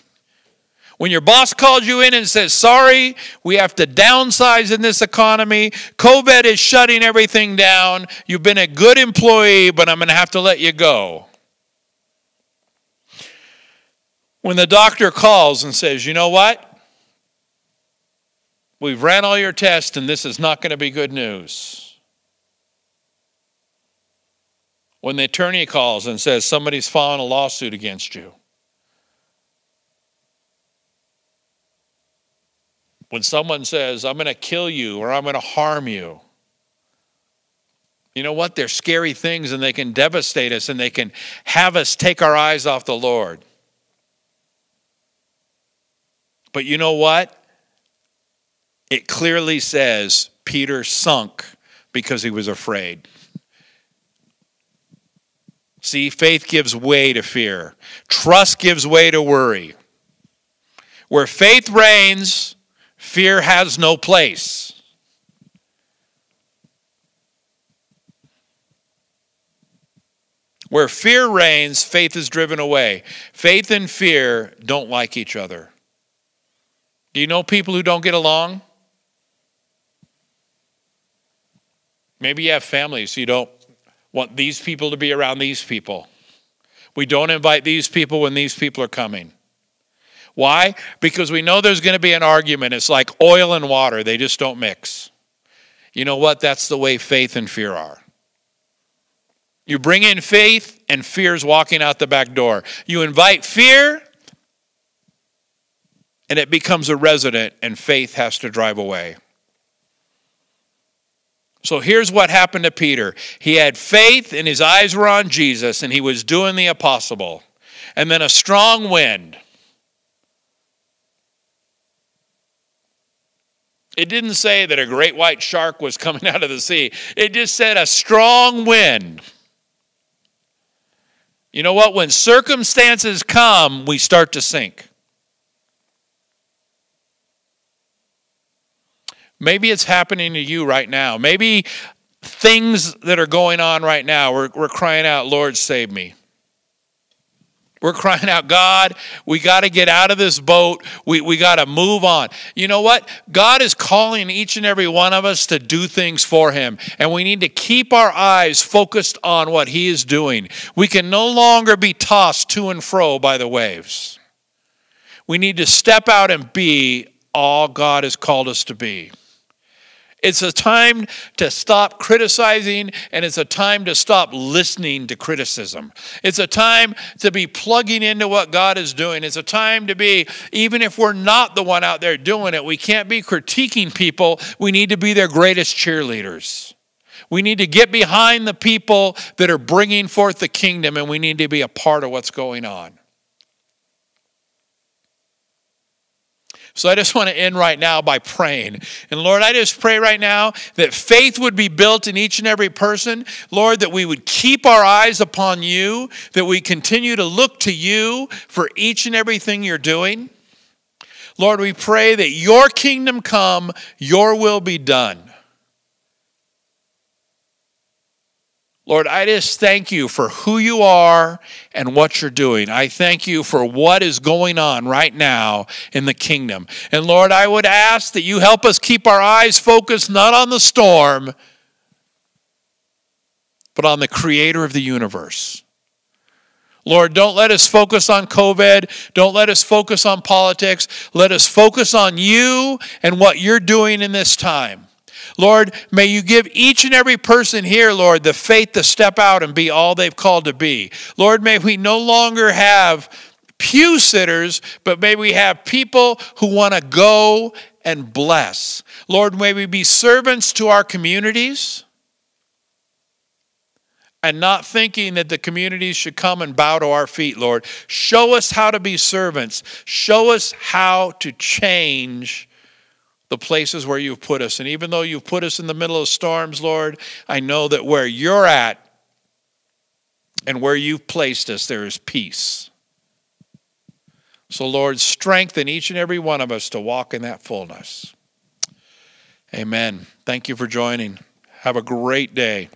When your boss calls you in and says, Sorry, we have to downsize in this economy. COVID is shutting everything down. You've been a good employee, but I'm going to have to let you go. When the doctor calls and says, You know what? We've ran all your tests, and this is not going to be good news. When the attorney calls and says somebody's filing a lawsuit against you. When someone says, I'm going to kill you or I'm going to harm you. You know what? They're scary things and they can devastate us and they can have us take our eyes off the Lord. But you know what? It clearly says Peter sunk because he was afraid. See, faith gives way to fear, trust gives way to worry. Where faith reigns, fear has no place. Where fear reigns, faith is driven away. Faith and fear don't like each other. Do you know people who don't get along? Maybe you have families you don't want these people to be around these people. We don't invite these people when these people are coming. Why? Because we know there's going to be an argument. It's like oil and water, they just don't mix. You know what? That's the way faith and fear are. You bring in faith, and fear's walking out the back door. You invite fear, and it becomes a resident, and faith has to drive away. So here's what happened to Peter. He had faith and his eyes were on Jesus and he was doing the impossible. And then a strong wind. It didn't say that a great white shark was coming out of the sea, it just said a strong wind. You know what? When circumstances come, we start to sink. Maybe it's happening to you right now. Maybe things that are going on right now, we're, we're crying out, Lord, save me. We're crying out, God, we got to get out of this boat. We, we got to move on. You know what? God is calling each and every one of us to do things for Him. And we need to keep our eyes focused on what He is doing. We can no longer be tossed to and fro by the waves. We need to step out and be all God has called us to be. It's a time to stop criticizing and it's a time to stop listening to criticism. It's a time to be plugging into what God is doing. It's a time to be, even if we're not the one out there doing it, we can't be critiquing people. We need to be their greatest cheerleaders. We need to get behind the people that are bringing forth the kingdom and we need to be a part of what's going on. So I just want to end right now by praying. And Lord, I just pray right now that faith would be built in each and every person. Lord, that we would keep our eyes upon you, that we continue to look to you for each and everything you're doing. Lord, we pray that your kingdom come, your will be done. Lord, I just thank you for who you are and what you're doing. I thank you for what is going on right now in the kingdom. And Lord, I would ask that you help us keep our eyes focused not on the storm, but on the creator of the universe. Lord, don't let us focus on COVID. Don't let us focus on politics. Let us focus on you and what you're doing in this time. Lord, may you give each and every person here, Lord, the faith to step out and be all they've called to be. Lord, may we no longer have pew sitters, but may we have people who want to go and bless. Lord, may we be servants to our communities and not thinking that the communities should come and bow to our feet, Lord. Show us how to be servants. Show us how to change the places where you've put us. And even though you've put us in the middle of storms, Lord, I know that where you're at and where you've placed us, there is peace. So, Lord, strengthen each and every one of us to walk in that fullness. Amen. Thank you for joining. Have a great day.